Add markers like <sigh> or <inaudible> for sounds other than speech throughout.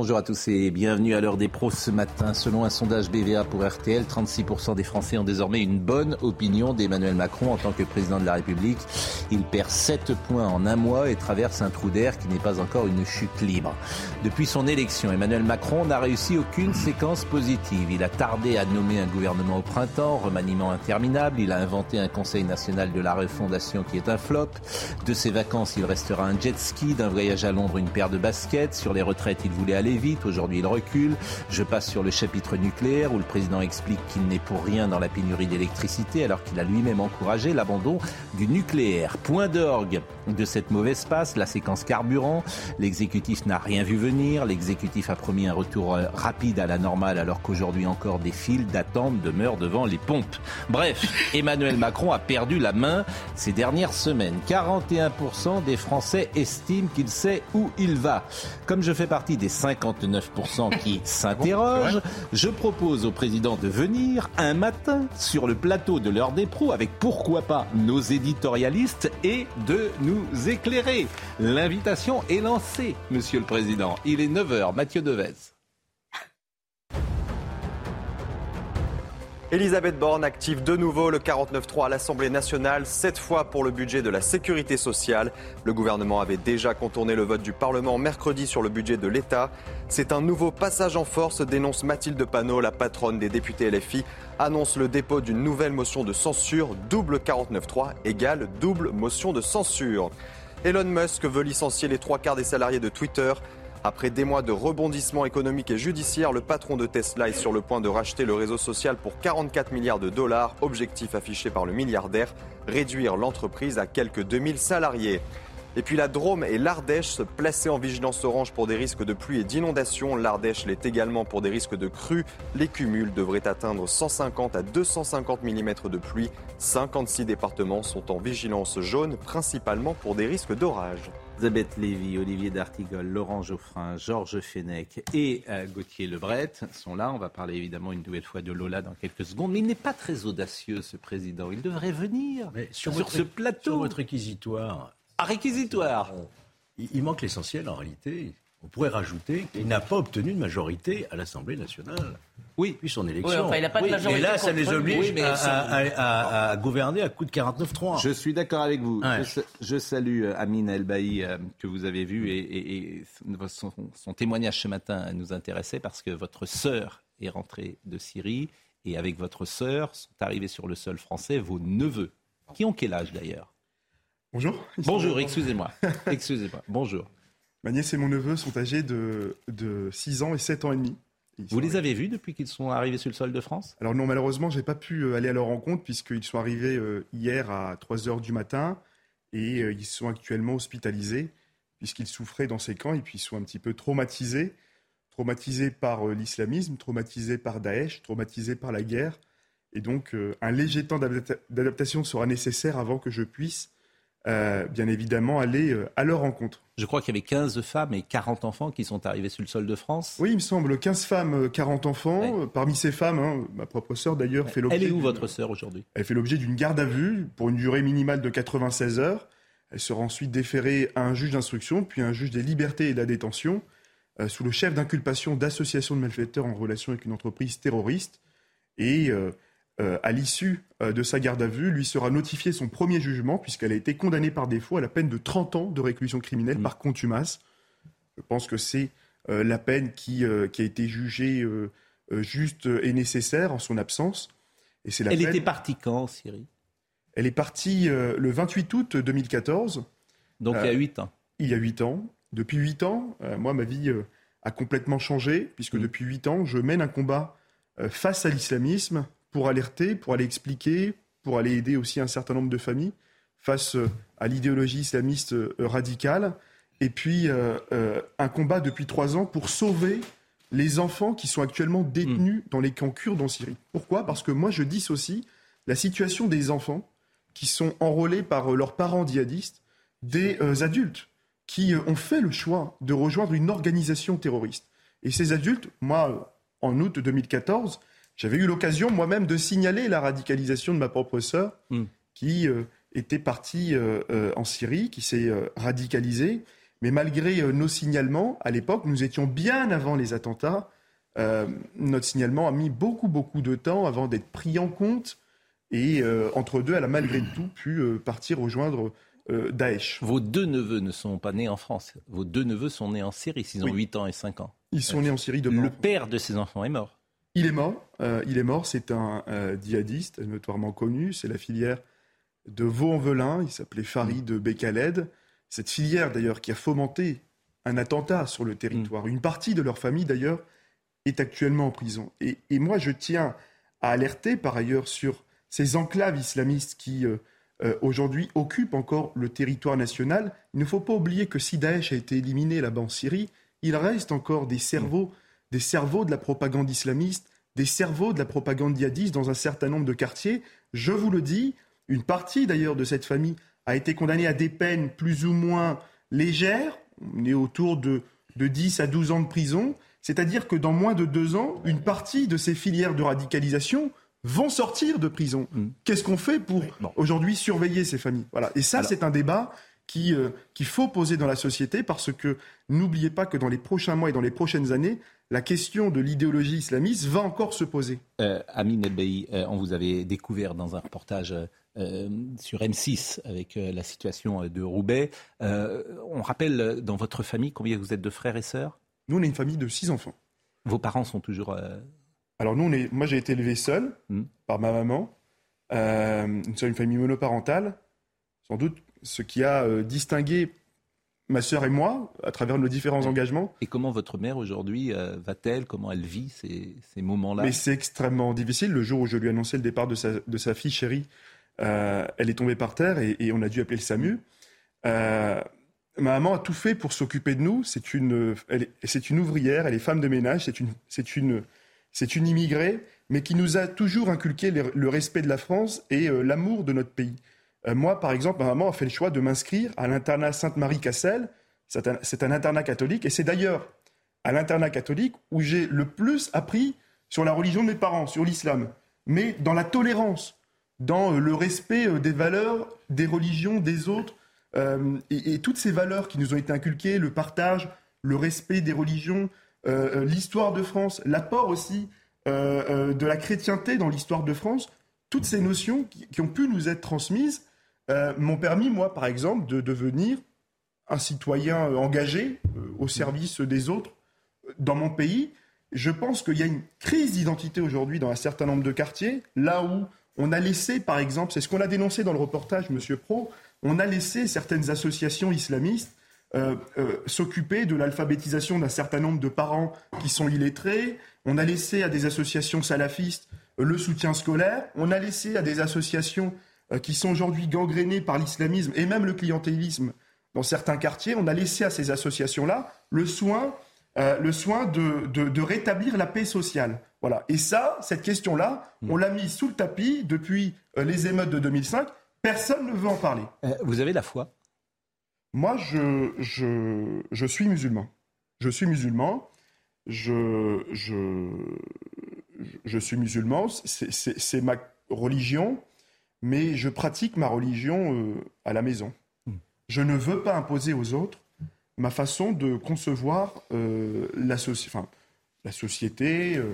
Bonjour à tous et bienvenue à l'heure des pros ce matin. Selon un sondage BVA pour RTL, 36% des Français ont désormais une bonne opinion d'Emmanuel Macron en tant que président de la République. Il perd 7 points en un mois et traverse un trou d'air qui n'est pas encore une chute libre. Depuis son élection, Emmanuel Macron n'a réussi aucune séquence positive. Il a tardé à nommer un gouvernement au printemps, remaniement interminable. Il a inventé un Conseil national de la refondation qui est un flop. De ses vacances, il restera un jet ski. D'un voyage à Londres, une paire de baskets. Sur les retraites, il voulait aller vite. Aujourd'hui, il recule. Je passe sur le chapitre nucléaire où le président explique qu'il n'est pour rien dans la pénurie d'électricité alors qu'il a lui-même encouragé l'abandon du nucléaire. Point d'orgue de cette mauvaise passe, la séquence carburant. L'exécutif n'a rien vu venir. L'exécutif a promis un retour euh, rapide à la normale alors qu'aujourd'hui encore des files d'attente demeurent devant les pompes. Bref, <laughs> Emmanuel Macron a perdu la main ces dernières semaines. 41% des Français estiment qu'il sait où il va. Comme je fais partie des 59% qui <laughs> s'interrogent, je propose au président de venir un matin sur le plateau de l'heure des pros avec pourquoi pas nos éditorialistes et de nous éclairer. L'invitation est lancée, monsieur le président. Il est 9h, Mathieu Devez. Elisabeth Borne active de nouveau le 49-3 à l'Assemblée nationale, cette fois pour le budget de la sécurité sociale. Le gouvernement avait déjà contourné le vote du Parlement mercredi sur le budget de l'État. C'est un nouveau passage en force, dénonce Mathilde Panot, la patronne des députés LFI, annonce le dépôt d'une nouvelle motion de censure. Double 49-3 égale double motion de censure. Elon Musk veut licencier les trois quarts des salariés de Twitter. Après des mois de rebondissement économique et judiciaire, le patron de Tesla est sur le point de racheter le réseau social pour 44 milliards de dollars, objectif affiché par le milliardaire, réduire l'entreprise à quelques 2000 salariés. Et puis la Drôme et l'Ardèche placés en vigilance orange pour des risques de pluie et d'inondation. L'Ardèche l'est également pour des risques de crues. Les cumuls devraient atteindre 150 à 250 mm de pluie. 56 départements sont en vigilance jaune, principalement pour des risques d'orage. Elisabeth Lévy, Olivier D'Artigol, Laurent Geoffrin, Georges Fenech et euh, Gauthier Lebret sont là. On va parler évidemment une nouvelle fois de Lola dans quelques secondes. Mais il n'est pas très audacieux, ce président. Il devrait venir sur, votre- ce plateau. Sur votre réquisitoire, À réquisitoire. il, il manque l'essentiel en réalité. On pourrait rajouter qu'il n'a pas obtenu de majorité à l'Assemblée nationale. Oui. Depuis son élection. Oui, enfin, il n'a pas de majorité Et là, ça les oblige Oui, mais à, ça- à- à- à gouverner à coup de 49-3. Je suis d'accord avec vous. Ouais. Je, sa- je salue euh, Amine El-Baï euh, que vous avez vu et, et- et son, son témoignage ce matin nous intéressait parce que votre sœur est rentrée de Syrie et avec votre sœur sont arrivés sur le sol français vos neveux, qui ont quel âge d'ailleurs? Bonjour. Bonjour, excusez-moi. <laughs> Excusez-moi. Bonjour. Ma nièce et mon neveu sont âgés de, de 6 ans et 7 ans et demi. Ils Vous les avez vus depuis qu'ils sont arrivés sur le sol de France? Alors non, malheureusement, j'ai pas pu euh, aller à leur rencontre puisqu'ils sont arrivés euh, hier à 3 heures du matin et euh, ils sont actuellement hospitalisés puisqu'ils souffraient dans ces camps et puis ils sont un petit peu traumatisés, traumatisés par l'islamisme, traumatisés par Daesh, traumatisés par la guerre. Et donc, un léger temps d'adapta- d'adaptation sera nécessaire avant que je puisse, euh, bien évidemment, aller euh, à leur rencontre. Je crois qu'il y avait 15 femmes et 40 enfants qui sont arrivés sur le sol de France. Oui, il me semble, 15 femmes, euh, 40 enfants. Ouais. Euh, Parmi ces femmes, hein, ma propre sœur d'ailleurs fait l'objet. Elle est où votre sœur aujourd'hui? Elle fait l'objet d'une garde à vue pour une durée minimale de 96 heures. Elle sera ensuite déférée à un juge d'instruction, puis à un juge des libertés et de la détention, euh, sous le chef d'inculpation d'association de malfaiteurs en relation avec une entreprise terroriste. Et euh, à l'issue euh, de sa garde à vue, lui sera notifié son premier jugement, puisqu'elle a été condamnée par défaut à la peine de 30 ans de réclusion criminelle Mm. par contumace. Je pense que c'est euh, la peine qui, euh, qui a été jugée juste et nécessaire en son absence. Et c'est Elle était partie quand en Syrie Elle est partie le 28 août 2014. Donc il y a 8 ans. Il y a 8 ans. Depuis 8 ans, moi, ma vie a complètement changé, puisque mm. depuis 8 ans, je mène un combat face à l'islamisme pour alerter, pour aller expliquer, pour aller aider aussi un certain nombre de familles face euh, à l'idéologie islamiste euh, radicale. Et puis euh, un combat depuis trois ans pour sauver les enfants qui sont actuellement détenus mm. dans les camps kurdes en Syrie. Pourquoi? Parce que moi, je dissocie la situation des enfants qui sont enrôlés par leurs parents djihadistes des adultes qui ont fait le choix de rejoindre une organisation terroriste. Et ces adultes, moi, en août 2014, j'avais eu l'occasion moi-même de signaler la radicalisation de ma propre sœur, hmm. qui euh, était partie euh, euh, en Syrie, qui s'est radicalisée. Mais malgré nos signalements, à l'époque, nous étions bien avant les attentats. notre signalement a mis beaucoup, beaucoup de temps avant d'être pris en compte. Et entre deux, elle a malgré tout pu partir rejoindre Daesh. Vos deux neveux ne sont pas nés en France. Vos deux neveux sont nés en Syrie. Ils ont 8 ans et 5 ans. Ils sont nés en Syrie de Le père de ces enfants est mort. Il est mort. Euh, il est mort. C'est un euh, djihadiste notoirement connu. C'est la filière de Vaux-en-Velin. Il s'appelait Farid de Bekaled. Cette filière, d'ailleurs, qui a fomenté un attentat sur le territoire. Une partie de leur famille, d'ailleurs, est actuellement en prison. Et, moi, je tiens à alerter, par ailleurs, sur ces enclaves islamistes qui, euh, aujourd'hui, occupent encore le territoire national. Il ne faut pas oublier que si Daesh a été éliminé là-bas en Syrie, il reste encore des cerveaux des cerveaux de la propagande islamiste, des cerveaux de la propagande djihadiste dans un certain nombre de quartiers. Je vous le dis, une partie d'ailleurs de cette famille a été condamnée à des peines plus ou moins légères. On est autour de, de 10 à 12 ans de prison. C'est-à-dire que dans moins de deux ans, une partie de ces filières de radicalisation vont sortir de prison. Mm. Qu'est-ce qu'on fait pour aujourd'hui surveiller ces familles? Voilà. Et ça, c'est un débat euh, qu'il faut poser dans la société parce que n'oubliez pas que dans les prochains mois et dans les prochaines années, la question de l'idéologie islamiste va encore se poser. Euh, Amin Elbei, euh, on vous avait découvert dans un reportage euh, sur M6 avec la situation de Roubaix. on rappelle dans votre famille combien vous êtes de frères et sœurs? Nous, on est une famille de six enfants. Vos parents sont toujours. Alors, nous, on est, moi, j'ai été élevé seul hmm. par ma maman. nous sommes une famille monoparentale. Sans doute, ce qui a distingué ma sœur et moi, à travers nos différents engagements. Et comment votre mère aujourd'hui euh, va-t-elle? Comment elle vit ces, moments-là? Mais c'est extrêmement difficile. Le jour où je lui ai annoncé le départ de sa, fille chérie, euh, elle est tombée par terre et, on a dû appeler le SAMU. Euh, ma maman a tout fait pour s'occuper de nous. C'est une, c'est une ouvrière, elle est femme de ménage, c'est une, c'est une, c'est une immigrée, mais qui nous a toujours inculqué le, respect de la France et l'amour de notre pays. Euh, moi, par exemple, ma maman a fait le choix de m'inscrire à l'internat Sainte-Marie-Cassel. C'est un, internat catholique. Et c'est d'ailleurs à l'internat catholique où j'ai le plus appris sur la religion de mes parents, sur l'islam. Mais dans la tolérance, dans euh, le respect euh, des valeurs, des religions, des autres. et, toutes ces valeurs qui nous ont été inculquées, le partage, le respect des religions, l'histoire de France, l'apport aussi de la chrétienté dans l'histoire de France, toutes ces notions qui, ont pu nous être transmises euh, m'ont permis, moi, par exemple, de devenir un citoyen euh, engagé euh, au service des autres dans mon pays. Je pense qu'il y a une crise d'identité aujourd'hui dans un certain nombre de quartiers, là où on a laissé, par exemple, c'est ce qu'on a dénoncé dans le reportage, Monsieur Pro, on a laissé certaines associations islamistes s'occuper de l'alphabétisation d'un certain nombre de parents qui sont illettrés. On a laissé à des associations salafistes le soutien scolaire. On a laissé à des associations qui sont aujourd'hui gangrénées par l'islamisme et même le clientélisme dans certains quartiers, on a laissé à ces associations-là le soin, euh, le soin de, rétablir la paix sociale. Voilà. Et ça, cette question-là, on l'a mise sous le tapis depuis euh, les émeutes de 2005. Personne ne veut en parler. vous avez la foi? Moi, je, je, suis musulman. Je suis musulman. Je, je, je suis musulman. C'est ma religion mais je pratique ma religion euh, à la maison. Hmm. Je ne veux pas imposer aux autres ma façon de concevoir euh, la, la, société, euh,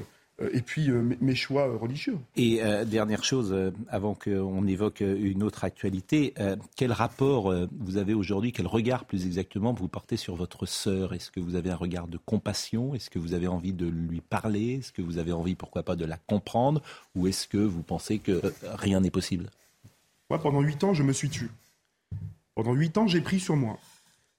et puis euh, mes choix religieux. Et dernière chose, avant qu'on évoque une autre actualité, quel rapport vous avez aujourd'hui, quel regard plus exactement vous portez sur votre sœur? Est-ce que vous avez un regard de compassion? Est-ce que vous avez envie de lui parler? Est-ce que vous avez envie, pourquoi pas, de la comprendre? Ou est-ce que vous pensez que rien n'est possible? Moi, pendant huit ans, je me suis tué. Pendant huit ans, j'ai pris sur moi.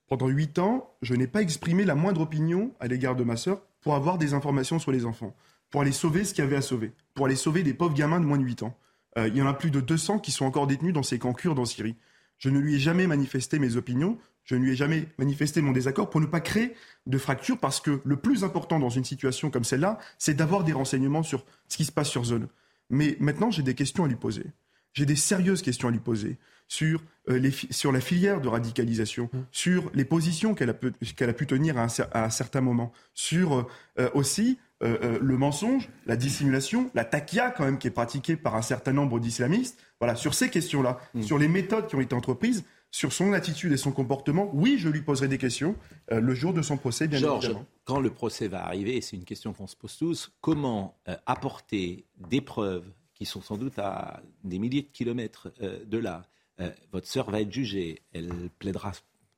Pendant huit ans, je n'ai pas exprimé la moindre opinion à l'égard de ma sœur pour avoir des informations sur les enfants, pour aller sauver ce qu'il y avait à sauver, pour aller sauver des pauvres gamins de moins de 8 ans. Euh, il y en a plus de 200 qui sont encore détenus dans ces camps kurdes en Syrie. Je ne lui ai jamais manifesté mes opinions, je ne lui ai jamais manifesté mon désaccord pour ne pas créer de fracture parce que le plus important dans une situation comme celle-là, c'est d'avoir des renseignements sur ce qui se passe sur zone. Mais maintenant, j'ai des questions à lui poser. J'ai des sérieuses questions à lui poser sur, euh, les, sur la filière de radicalisation, mmh. sur les positions qu'elle a, qu'elle a, pu tenir à un, à certain moment, sur euh, aussi euh, le mensonge, la dissimulation, la taquia quand même qui est pratiquée par un certain nombre d'islamistes. Voilà, sur ces questions-là, mmh. sur les méthodes qui ont été entreprises, sur son attitude et son comportement, oui, je lui poserai des questions le jour de son procès, bien Georges, quand le procès va arriver, et c'est une question qu'on se pose tous, comment apporter des preuves qui sont sans doute à des milliers de kilomètres de là, euh, votre sœur va être jugée. Elle plaidera,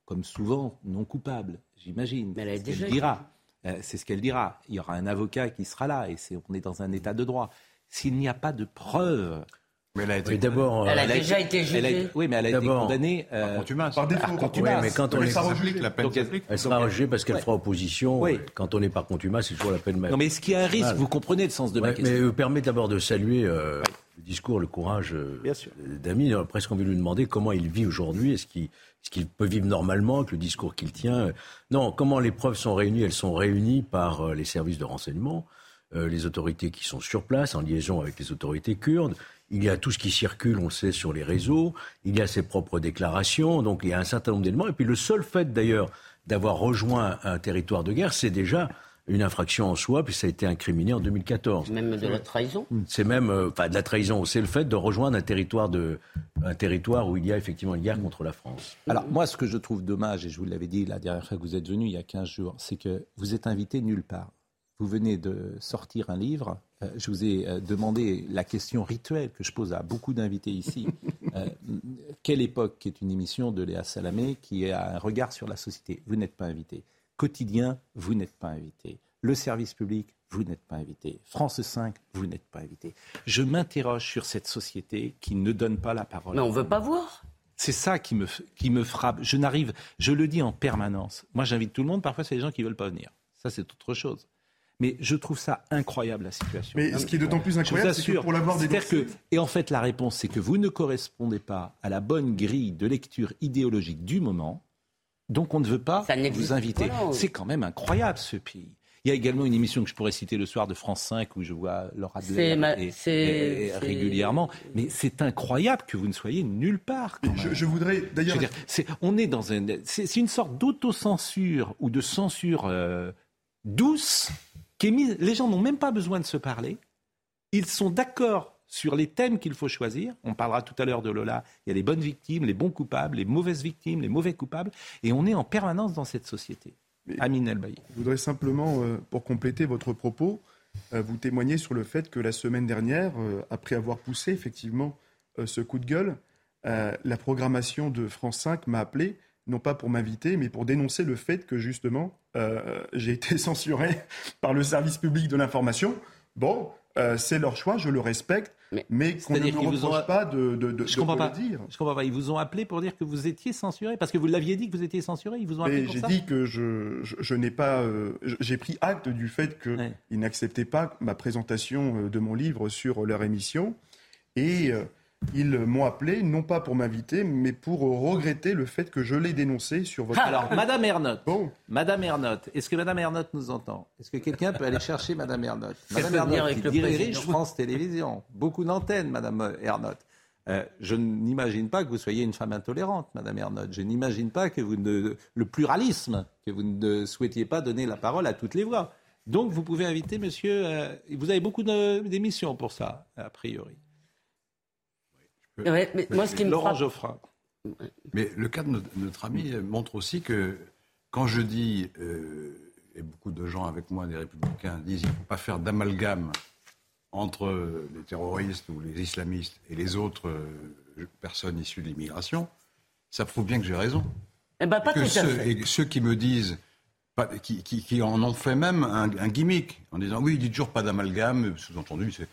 comme souvent, non coupable, j'imagine. Mais elle, dira. Euh, c'est ce qu'elle dira. Il y aura un avocat qui sera là, et on est dans un état de droit. S'il n'y a pas de preuves mais elle a, été, d'abord, elle a, déjà été jugée. oui, mais elle a été condamnée euh, par contumace. Par défaut. Par mais quand on est la peine elle, sera jugée parce qu'elle fera opposition. Oui. Quand on est par contumace, c'est toujours la peine même. Non, mais est-ce qu'il y a un risque Vous comprenez le sens de ma question Mais me permet d'abord de saluer le discours, le courage euh, d'Ami. On a presque envie de lui demander comment il vit aujourd'hui. Est-ce qu'il peut vivre normalement avec le discours qu'il tient Non, comment les preuves sont réunies? Elles sont réunies par euh, les services de renseignement, euh, les autorités qui sont sur place, en liaison avec les autorités kurdes. Il y a tout ce qui circule, on sait, sur les réseaux. Il y a ses propres déclarations. Donc il y a un certain nombre d'éléments. Et puis le seul fait, d'ailleurs, d'avoir rejoint un territoire de guerre, c'est déjà une infraction en soi, puis ça a été incriminé en 2014. Même de la trahison C'est même, euh, enfin, de la trahison, c'est le fait de rejoindre un territoire, de, un territoire où il y a effectivement une guerre contre la France. Alors, moi, ce que je trouve dommage, et je vous l'avais dit la dernière fois que vous êtes venu, il y a 15 jours, c'est que vous êtes invité nulle part. Vous venez de sortir un livre. Euh, je vous ai euh, demandé la question rituelle que je pose à beaucoup d'invités ici. <laughs> quelle époque, qui est une émission de Léa Salamé, qui a un regard sur la société? Vous n'êtes pas invité quotidien, vous n'êtes pas invité. Le service public, vous n'êtes pas invité. France 5, vous n'êtes pas invité. Je m'interroge sur cette société qui ne donne pas la parole. Mais on ne veut pas voir. C'est ça qui me, qui me frappe. Je n'arrive, je le dis en permanence. Moi, j'invite tout le monde. Parfois, c'est des gens qui ne veulent pas venir. Ça, c'est autre chose. Mais je trouve ça incroyable, la situation. Mais ce qui est d'autant plus incroyable, c'est que pour l'avoir dénoncé... Que, et en fait, la réponse, c'est que vous ne correspondez pas à la bonne grille de lecture idéologique du moment. Donc on ne veut pas vous inviter. C'est quand même incroyable ce pays. Il y a également une émission que je pourrais citer le soir de France 5 où je vois Laura Adler régulièrement. Mais c'est incroyable que vous ne soyez nulle part. Je, voudrais d'ailleurs. On est dans un. C'est une sorte d'autocensure ou de censure euh, douce qui est mise. Les gens n'ont même pas besoin de se parler. Ils sont d'accord sur les thèmes qu'il faut choisir. On parlera tout à l'heure de Lola. Il y a les bonnes victimes, les bons coupables, les mauvaises victimes, les mauvais coupables. Et on est en permanence dans cette société. Amin El Je voudrais simplement, euh, pour compléter votre propos, euh, vous témoigner sur le fait que la semaine dernière, euh, après avoir poussé effectivement ce coup de gueule, la programmation de France 5 m'a appelé, non pas pour m'inviter, mais pour dénoncer le fait que justement, j'ai été <laughs> censuré par le service public de l'information. Bon, c'est leur choix, je le respecte. Mais, qu'on ne me reproche pas de, de, je comprends pas. dire. Je comprends pas. Ils vous ont appelé pour dire que vous étiez censuré parce que vous l'aviez dit que vous étiez censuré. Ils vous ont appelé pour J'ai dit que je, je, n'ai pas. Euh, j'ai pris acte du fait qu'ils n'acceptaient pas ma présentation euh, de mon livre sur leur émission et euh, ils m'ont appelé, non pas pour m'inviter, mais pour regretter le fait que je l'ai dénoncé sur votre... Alors, <laughs> Madame Ernotte, bon. Madame Ernotte, est-ce que Madame Ernotte nous entend? Est-ce que quelqu'un peut aller chercher Madame Ernotte <laughs> Madame Ernotte qui dirige France Télévisions. Beaucoup d'antennes, Madame Ernotte. Euh, je n'imagine pas que vous soyez une femme intolérante, Madame Ernotte. Je n'imagine pas que vous ne... le pluralisme, que vous ne souhaitiez pas donner la parole à toutes les voix. Donc, vous pouvez inviter Monsieur... Euh, vous avez beaucoup d'émissions pour ça, a priori mais moi, ce qui me Laurent Geoffrin. Mais le cas de notre, ami montre aussi que quand je dis, euh, et beaucoup de gens avec moi, des républicains, disent qu'il ne faut pas faire d'amalgame entre les terroristes ou les islamistes et les autres euh, personnes issues de l'immigration, ça prouve bien que j'ai raison. Eh ben, pas tout ceux, à fait. Et ceux qui me disent, qui, qui, en ont fait même un, gimmick, en disant oui, il dit toujours pas d'amalgame, sous-entendu, c'est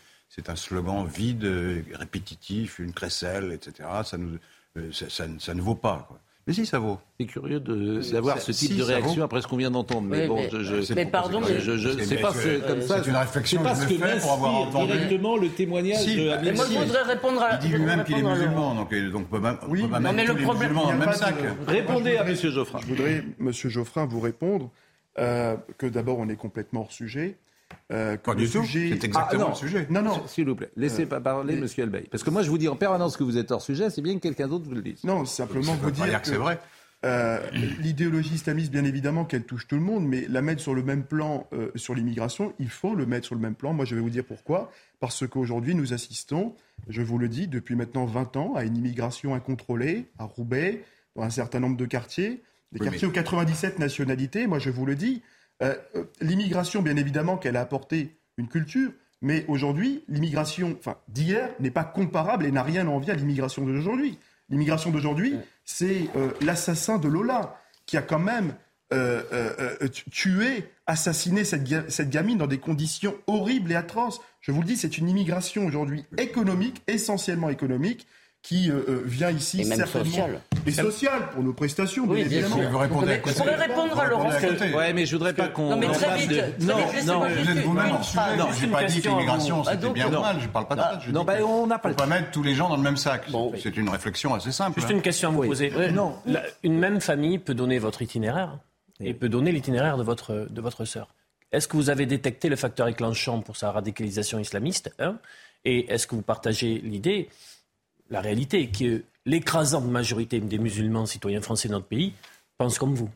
un slogan vide, répétitif, une crécelle, etc. Ça, nous, euh, ça, ça ne vaut pas. Quoi. Mais si, ça vaut. C'est curieux d'avoir ce type de réaction après ce qu'on vient d'entendre. Mais, bon, je, mais pardon, mais je, sais pas comme ça. C'est une réflexion que je fais pour avoir entendu directement le témoignage si, de mais moi, je voudrais répondre à. Il dit lui-même qu'il est musulman, donc, donc on peut pas, oui, peut mettre mais le problème, musulmans dans le même sac. Répondez à M. Geoffrin. Je voudrais, M. Geoffrin, vous répondre euh, que d'abord, on est complètement hors sujet euh, Pas du tout. C'est exactement ah, le sujet. Non, non. S'il vous plaît, laissez pas parler, M. Monsieur Elbey. Parce que moi, je vous dis en permanence que vous êtes hors sujet. C'est bien que quelqu'un d'autre vous le dise. Non, simplement vous dire, que, c'est vrai. Euh, l'idéologie islamiste, bien évidemment, qu'elle touche tout le monde, mais la mettre sur le même plan euh, sur l'immigration, il faut le mettre sur le même plan. Moi, je vais vous dire pourquoi. Parce qu'aujourd'hui, nous assistons, je vous le dis, depuis maintenant 20 ans, à une immigration incontrôlée à Roubaix, dans un certain nombre de quartiers, des quartiers aux 97 nationalités. Moi, je vous le dis, euh, euh, l'immigration, bien évidemment, qu'elle a apporté une culture, mais aujourd'hui, l'immigration enfin, d'hier n'est pas comparable et n'a rien à envier à l'immigration d'aujourd'hui. L'immigration d'aujourd'hui, c'est euh, l'assassin de Lola, qui a quand même tué, assassiné cette, cette, gamine dans des conditions horribles et atroces. Je vous le dis, c'est une immigration aujourd'hui économique, essentiellement économique, qui euh, euh, vient ici et même social. et social pour nos prestations oui, bien évidemment. Vous répondez à côté. répondre à Laurent. Ouais, mais je voudrais pas qu'on. Non, mais très vite. De... Non, non, vous êtes vous-même en sujet. Non, j'ai pas dit que l'immigration c'était bien ou mal. Je parle pas de ça. Non, ben on n'a pas. Faut pas mettre tous les gens dans le même sac. C'est une réflexion assez simple. Juste une question à vous poser. Non, une même famille peut donner votre itinéraire et peut donner l'itinéraire de votre de votre sœur. Est-ce que vous avez détecté le facteur éclenchant pour sa radicalisation islamiste Et est-ce que vous partagez l'idée la réalité est que l'écrasante majorité des musulmans citoyens français de notre pays pensent comme vous.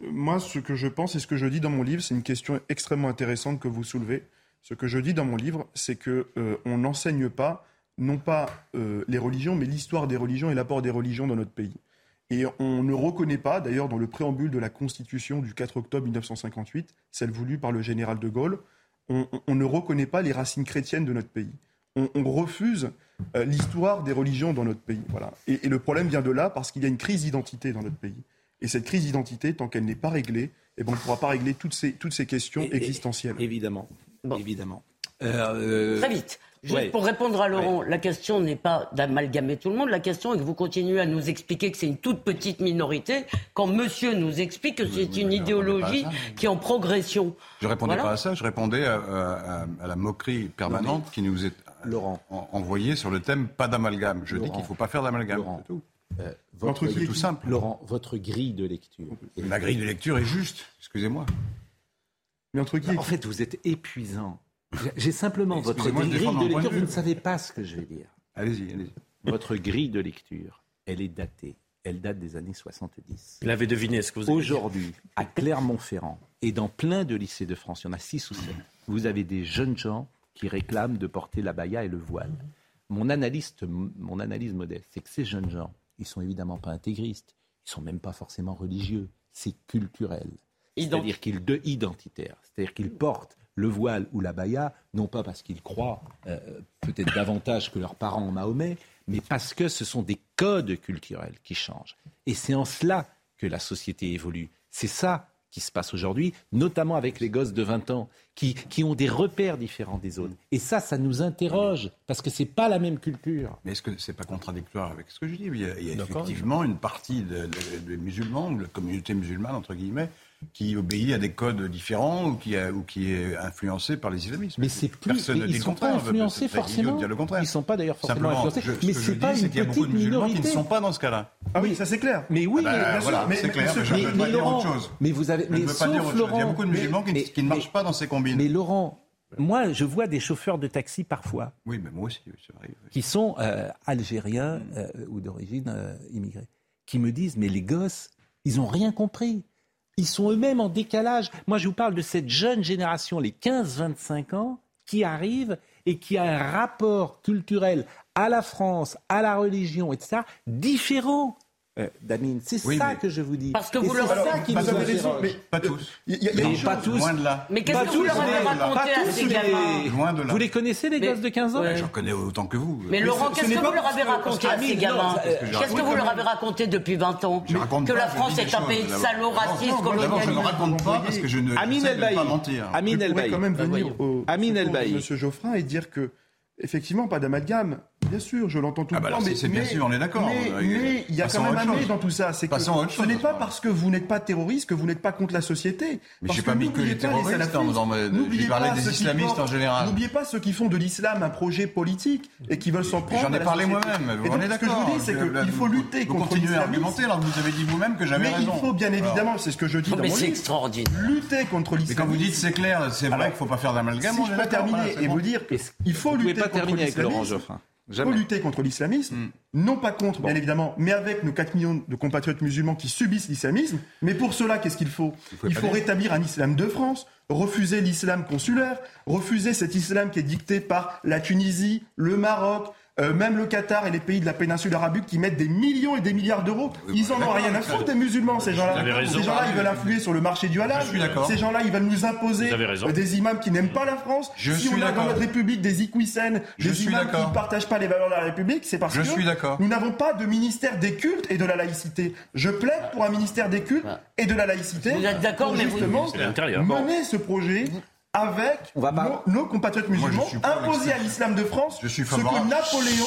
Moi, ce que je pense et ce que je dis dans mon livre, c'est une question extrêmement intéressante que vous soulevez. Ce que je dis dans mon livre, c'est que euh, on n'enseigne pas, non pas euh, les religions, mais l'histoire des religions et l'apport des religions dans notre pays. Et on ne reconnaît pas, d'ailleurs, dans le préambule de la Constitution du 4 octobre 1958, celle voulue par le général de Gaulle, on ne reconnaît pas les racines chrétiennes de notre pays on, refuse euh, l'histoire des religions dans notre pays. Voilà. Et, le problème vient de là parce qu'il y a une crise d'identité dans notre pays. Et cette crise d'identité, tant qu'elle n'est pas réglée, eh ben, on ne pourra pas régler toutes ces, toutes ces questions existentielles. évidemment. Évidemment. Euh, Très vite. Juste pour répondre à Laurent, la question n'est pas d'amalgamer tout le monde. La question est que vous continuez à nous expliquer que c'est une toute petite minorité, quand monsieur nous explique que c'est une idéologie qui est en progression. Je répondais pas à ça, je répondais à, la moquerie permanente qui nous est Laurent. envoyé sur le thème pas d'amalgame. Je dis qu'il ne faut pas faire d'amalgame. C'est tout. Euh, votre, c'est tout simple. Laurent, votre grille de lecture. Ma grille de lecture est juste, excusez-moi. Mais entre qui En fait, vous êtes épuisant. <laughs> J'ai simplement votre grille de lecture, vous ne savez pas ce que je vais dire. Allez-y, allez-y. Votre grille de lecture, elle est datée. Elle date des années 70. Il avait deviné ce que vous Aujourd'hui, à Clermont-Ferrand et dans plein de lycées de France, il y en a six ou sept, vous avez des jeunes gens qui réclament de porter la baya et le voile. Mon, analyse, mon analyse modeste, c'est que ces jeunes gens, ils sont évidemment pas intégristes, ils sont même pas forcément religieux, c'est culturel. C'est-à-dire qu'ils identitaires, c'est-à-dire qu'ils portent le voile ou la baya, non pas parce qu'ils croient euh, peut-être davantage que leurs parents en Mahomet, mais parce que ce sont des codes culturels qui changent. Et c'est en cela que la société évolue. C'est ça qui se passe aujourd'hui, notamment avec les gosses de 20 ans, qui, qui ont des repères différents des autres. Et ça, ça nous interroge, parce que ce n'est pas la même culture. Mais est-ce que ce n'est pas contradictoire avec ce que je dis? Il y a, effectivement une partie des musulmans, de la communauté musulmane, entre guillemets, qui obéit à des codes différents ou qui, ou qui est influencé par les islamistes. Mais c'est plus. Personne ne dit le contraire. influencés forcément. Dire le contraire. Ils ne sont pas d'ailleurs forcément influencés. mais c'est pas une petite beaucoup de musulmans qui ne sont pas dans ce cas-là. Ah oui, ça c'est clair. Mais oui, ah ben, voilà, c'est clair. Mais, je ne veux pas dire autre chose. Mais vous avez. Je ne veux pas dire autre chose. Il y a beaucoup de musulmans qui ne marchent pas dans ces combines. Mais Laurent, moi, je vois des chauffeurs de taxi parfois. Oui, mais moi aussi, ça arrive. Qui sont euh, algériens euh, ou d'origine euh, immigrée, qui me disent mais les gosses, ils n'ont rien compris. Ils sont eux-mêmes en décalage. Moi, je vous parle de cette jeune génération, les 15-25 ans, qui arrive et qui a un rapport culturel à la France, à la religion, etc., différent euh, Damien. C'est ça que je vous dis. Parce que vous leur avez qui mais pas tous. Il y a, mais pas tous. Loin de là. Mais qu'est-ce que vous leur avez raconté à ces gamins Loin de là. Vous les connaissez, les gosses de 15 ans J'en connais autant que vous. Mais Laurent, qu'est-ce que vous leur avez raconté à ces gamins Qu'est-ce que vous leur avez raconté depuis 20 ans Que la France est un pays salaud, raciste, colonialiste. Je ne raconte pas parce que je ne sais pas mentir. Amine Elbaï. quand même venir au Monsieur Geoffrin et dire que Effectivement, pas d'amalgame. Bien sûr, je l'entends tout ah le bah temps. Mais, c'est bien sûr, on est d'accord. Mais, il y a quand même un mais dans tout ça. C'est que ce n'est pas parce que vous n'êtes pas terroriste que vous n'êtes pas contre la société. Mais je n'ai pas mis que les terroristes ma... J'ai parlé des islamistes en général. N'oubliez pas ceux qui font de l'islam un projet politique et qui veulent s'en prendre. J'en ai parlé moi-même. On est d'accord. Ce que je vous dis, c'est qu'il faut lutter contre Vous continuez à argumenter alors que vous avez dit vous-même que j'avais raison. Mais il faut bien évidemment, c'est ce que je dis dans mon livre. c'est extraordinaire. Lutter contre l'islam. Mais quand vous dites c'est clair, c'est vrai qu'il ne faut pas faire d'amalgame. Si je peux terminer et vous dire qu'il faut lutter contre l'islam. Il faut lutter contre l'islamisme, mm. non pas contre, bien évidemment, mais avec nos 4 millions de compatriotes musulmans qui subissent l'islamisme. Mais pour cela, qu'est-ce qu'il faut Il faut, rétablir un islam de France, refuser l'islam consulaire, refuser cet islam qui est dicté par la Tunisie, le Maroc, euh, même le Qatar et les pays de la péninsule arabique qui mettent des millions et des milliards d'euros, ils en ont rien à foutre des musulmans, ces gens-là. Ces gens-là, ils veulent influer sur le marché du halal. Ces gens-là, ils veulent nous imposer des imams qui n'aiment pas la France. Je si on a dans notre République des ikwisen, des imams qui ne partagent pas les valeurs de la République, c'est parce que nous n'avons pas de ministère des cultes et de la laïcité. Je plaide pour un ministère des cultes et de la laïcité. Vous êtes d'accord, mais justement mener ce projet avec nos, compatriotes musulmans, imposés à l'islam de France ce que Napoléon,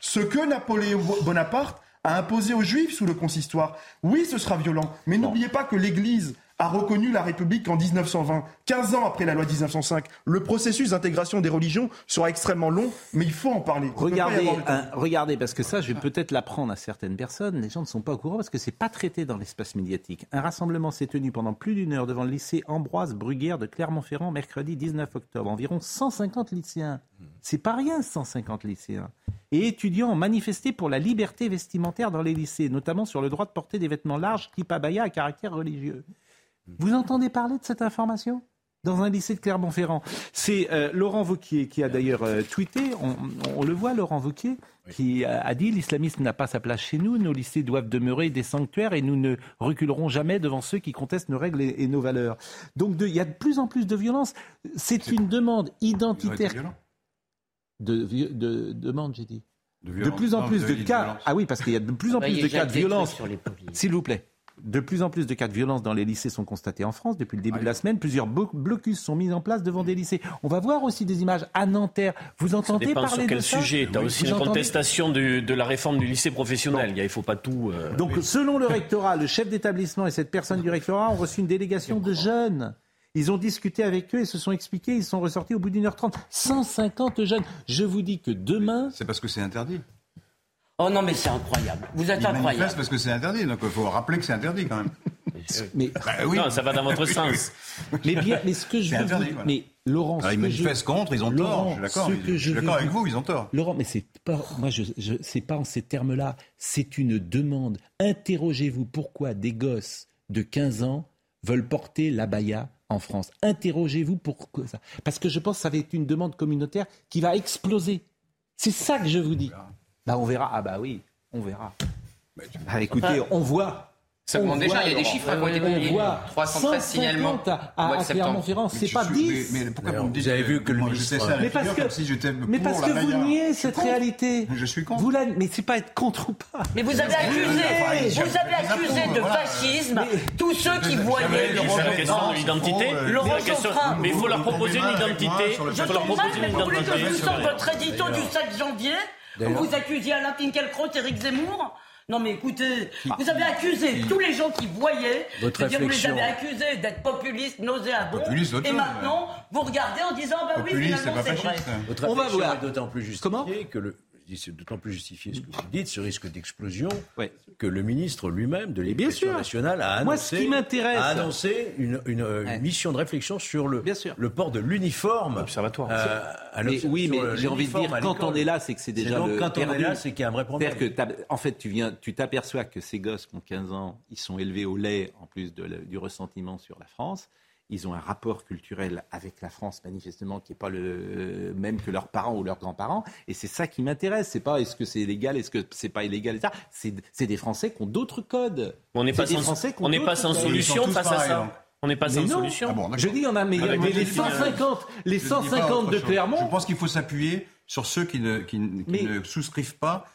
ce que Napoléon Bonaparte a imposé aux Juifs sous le consistoire. Oui, ce sera violent, mais n'oubliez pas que l'Église a reconnu la République en 1920, 15 ans après la loi de 1905. Le processus d'intégration des religions sera extrêmement long, mais il faut en parler. Regardez, regardez, parce que ça, je vais peut-être l'apprendre à certaines personnes. Les gens ne sont pas au courant parce que c'est pas traité dans l'espace médiatique. Un rassemblement s'est tenu pendant plus d'une heure devant le lycée Ambroise Bruguière de Clermont-Ferrand, mercredi 19 octobre. Environ 150 lycéens. C'est pas rien, 150 lycéens. Et étudiants ont manifesté pour la liberté vestimentaire dans les lycées, notamment sur le droit de porter des vêtements larges type abaya à caractère religieux. Vous entendez parler de cette information? Dans un lycée de Clermont-Ferrand. C'est euh, Laurent Vauquier qui a d'ailleurs euh, tweeté, on, le voit, Laurent Vauquier, qui a, dit l'islamisme n'a pas sa place chez nous, nos lycées doivent demeurer des sanctuaires et nous ne reculerons jamais devant ceux qui contestent nos règles et, nos valeurs. Donc il y a de plus en plus de violence. C'est une demande identitaire. De, de, demande, j'ai dit. De, plus en plus de, cas. Ah oui, parce qu'il y a de plus en plus de cas de violence. S'il vous plaît. De plus en plus de cas de violence dans les lycées sont constatés en France depuis le début de la semaine. Plusieurs blocus sont mis en place devant des lycées. On va voir aussi des images à Nanterre. Vous entendez parler sur quel sujet Tu as aussi une contestation de la réforme du lycée professionnel. Il ne faut pas tout. Euh, Donc, selon le rectorat, le chef d'établissement et cette personne du rectorat ont reçu une délégation de jeunes. Ils ont discuté avec eux et se sont expliqués. Ils sont ressortis au bout d'une heure trente. 150 jeunes. Je vous dis que demain. C'est parce que c'est interdit. Oh non, mais c'est incroyable. Vous êtes incroyable. parce que c'est interdit, donc il faut rappeler que c'est interdit quand même. <laughs> mais bah, oui. Non, ça va dans votre <laughs> sens. mais bien, mais ce que je veux interdit, mais Laurent, ils manifestent contre, ils ont tort. Je suis d'accord. avec vous, ils ont tort. Laurent, mais c'est pas, moi, je, je c'est pas en ces termes-là. C'est une demande. Interrogez-vous pourquoi des gosses de 15 ans veulent porter l'abaya en France. Interrogez-vous pourquoi ça. Parce que je pense que ça va être une demande communautaire qui va exploser. C'est ça que je vous dis. Bah, on verra. Ah bah oui, on verra. Bah, écoutez, on voit. Ça demande déjà, il y a des chiffres à côté publiés. 313 signalements à, à Clermont-Ferrand, c'est pas 10. Mais, pourquoi vous me dites avez vu que le ministre mais parce que, si mais parce que vous niez cette réalité. Je suis contre. Vous la, mais c'est pas être contre ou pas. Mais vous avez accusé, vous avez accusé de fascisme tous ceux qui voyaient la question de l'identité. Mais il faut leur proposer une identité. Je comprends, mais vous voulez que je vous sorte votre édito du 7 janvier vous accusez Alain Finkielkraut, Éric Zemmour non mais écoutez, vous avez accusé tous les gens qui voyaient, Votre dire, vous les avez accusés d'être populistes, nauséabonds, et maintenant vous regardez en disant bah oui finalement c'est vrai. Votre On va voir. D'autant plus justifié Comment que le c'est d'autant plus justifié ce que vous dites, ce risque d'explosion, que le ministre lui-même de l'éducation nationale a annoncé, a annoncé une, une, mission de réflexion sur le, le port de l'uniforme. Observatoire. Euh, oui, mais j'ai envie de dire, quand on est là, c'est que c'est déjà donc, Quand on est là, c'est qu'il y a un vrai problème. Que en fait, tu viens, tu t'aperçois que ces gosses qui ont 15 ans, ils sont élevés au lait, en plus de, du ressentiment sur la France. Ils ont un rapport culturel avec la France, manifestement, qui n'est pas le même que leurs parents ou leurs grands-parents. Et c'est ça qui m'intéresse. C'est pas est-ce que c'est légal, est-ce que c'est pas illégal, etc. C'est des Français qui ont d'autres codes. On n'est pas, sans, on n'est pas sans solution face à ça. On n'est pas sans solution. Ah je dis, on a, mais, mais les 150, les 150 de Clermont. Je pense qu'il faut s'appuyer sur ceux qui ne, qui, ne souscrivent pas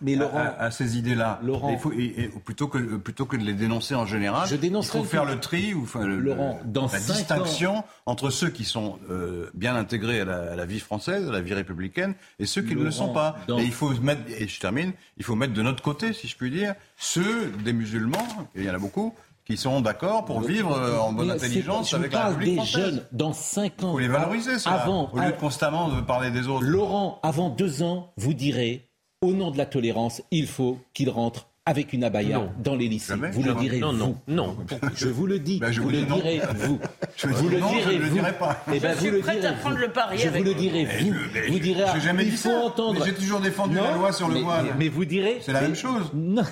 à, ces idées-là. Laurent, et, plutôt, que, plutôt que de les dénoncer en général, je il faut faire le tri ou enfin, Laurent, dans la distinction entre ceux qui sont euh, bien intégrés à la, vie française, à la vie républicaine, et ceux qui ne le sont pas. Et il faut mettre, et je termine, il faut mettre de notre côté, si je puis dire, ceux des musulmans, et il y en a beaucoup, qui sont d'accord pour vivre euh, en bonne intelligence avec la République des jeunes dans 5 ans. Faut les valoriser, ça, avant, au lieu de constamment de parler des autres. Laurent, avant deux ans, vous direz, au nom de la tolérance, il faut qu'il rentre avec une abaya dans les lycées. vous le direz non, non, non. Je vous le dis. Ben, je vous, le direz vous. <laughs> Je vous le direz vous. Le pas. Et eh ben, je vous le direz à prendre le pari Je vous le dirai vous. vous direz. jamais il faut entendre. J'ai toujours défendu la loi sur le voile. Mais vous direz. C'est la même chose. Non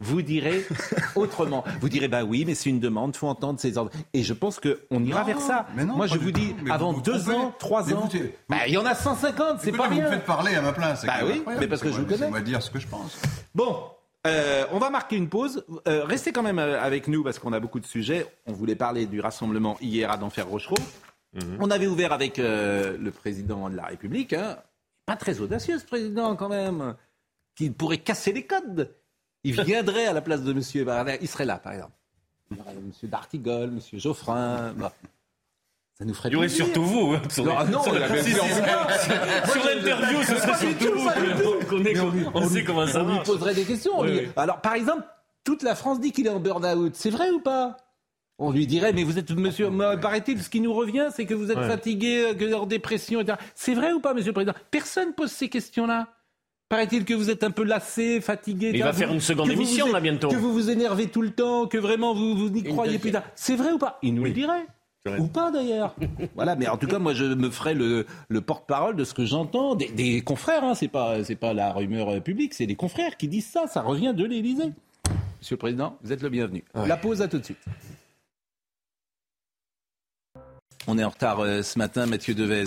vous direz <laughs> autrement. Vous direz, bah oui, mais c'est une demande, il faut entendre ces ordres. Et je pense qu'on ira vers ça. Moi, je vous dis, avant deux ans, trois ans, bah, il y en a 150, c'est pas bien. Vous me faites parler à ma place. Bah oui, mais parce que je vous connais. On va dire ce que je pense. Bon, euh, on va marquer une pause. Euh, restez quand même euh, avec nous parce qu'on a beaucoup de sujets. On voulait parler du rassemblement hier à d'Enfer Rochereau. Mhm. On avait ouvert avec le président de la République. Hein. Pas très audacieux ce président quand même. Qui pourrait casser les codes. Il viendrait à la place de M. Barnier, il serait là, par exemple. Il y aurait M. Dartigol, M. Geoffrin. Bah. Ça nous ferait Il y aurait surtout vous. Hein, sur, non, non, sur, l'interview, ce serait surtout vous. On, sait comment ça marche. On lui poserait des questions. Alors, par exemple, toute la France dit qu'il est en burn-out. C'est vrai ou pas? On lui dirait, mais vous êtes, monsieur, paraît-il, ce qui nous revient, c'est que vous êtes fatigué, que en dépression, etc. C'est vrai ou pas, monsieur le président? Personne pose ces questions-là. Paraît-il que vous êtes un peu lassé, fatigué. il va faire une seconde émission là bientôt. Que vous vous énervez tout le temps, que vraiment vous, vous n'y croyez plus. C'est vrai ou pas? Il nous le dirait. Ou pas d'ailleurs. <laughs> voilà, mais en tout cas, moi, je me ferai le, porte-parole de ce que j'entends des, confrères. Hein, c'est pas, c'est pas la rumeur publique, c'est des confrères qui disent ça. Ça revient de l'Élysée. Monsieur le Président, vous êtes le bienvenu. La pause à tout de suite. On est en retard euh, ce matin, Mathieu Devez.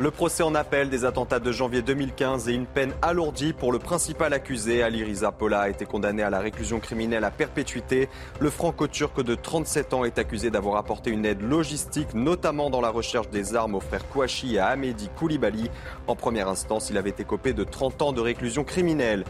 Le procès en appel des attentats de janvier 2015 et une peine alourdie pour le principal accusé, Ali Riza Pola, a été condamné à la réclusion criminelle à perpétuité. Le franco-turc de 37 ans est accusé d'avoir apporté une aide logistique, notamment dans la recherche des armes aux frères Kouachi et à Ahmedi Koulibaly. En première instance, il avait été copé de 30 ans de réclusion criminelle.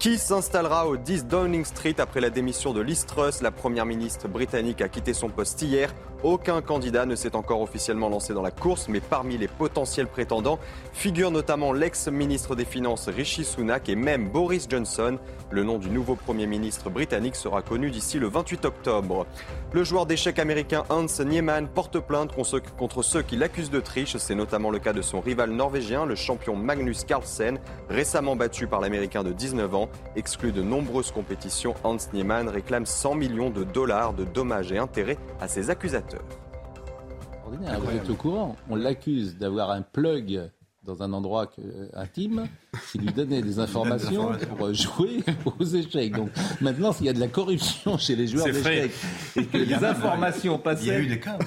Qui s'installera au 10 Downing Street après la démission de Liz Truss La première ministre britannique a quitté son poste hier. Aucun candidat ne s'est encore officiellement lancé dans la course, mais parmi les potentiels prétendants figurent notamment l'ex-ministre des Finances Rishi Sunak et même Boris Johnson. Le nom du nouveau Premier ministre britannique sera connu d'ici le 28 octobre. Le joueur d'échecs américain Hans Niemann porte plainte contre ceux qui l'accusent de triche. C'est notamment le cas de son rival norvégien, le champion Magnus Carlsen, récemment battu par l'Américain de 19 ans. Exclu de nombreuses compétitions, Hans Niemann réclame 100 millions de dollars de dommages et intérêts à ses accusateurs. Vous êtes au courant. On l'accuse d'avoir un plug dans un endroit intime qui lui donnait des <laughs> informations pour jouer <laughs> aux échecs. Donc maintenant, s'il y a de la corruption chez les joueurs d'échecs et que les informations passaient. Il y a eu des cas où,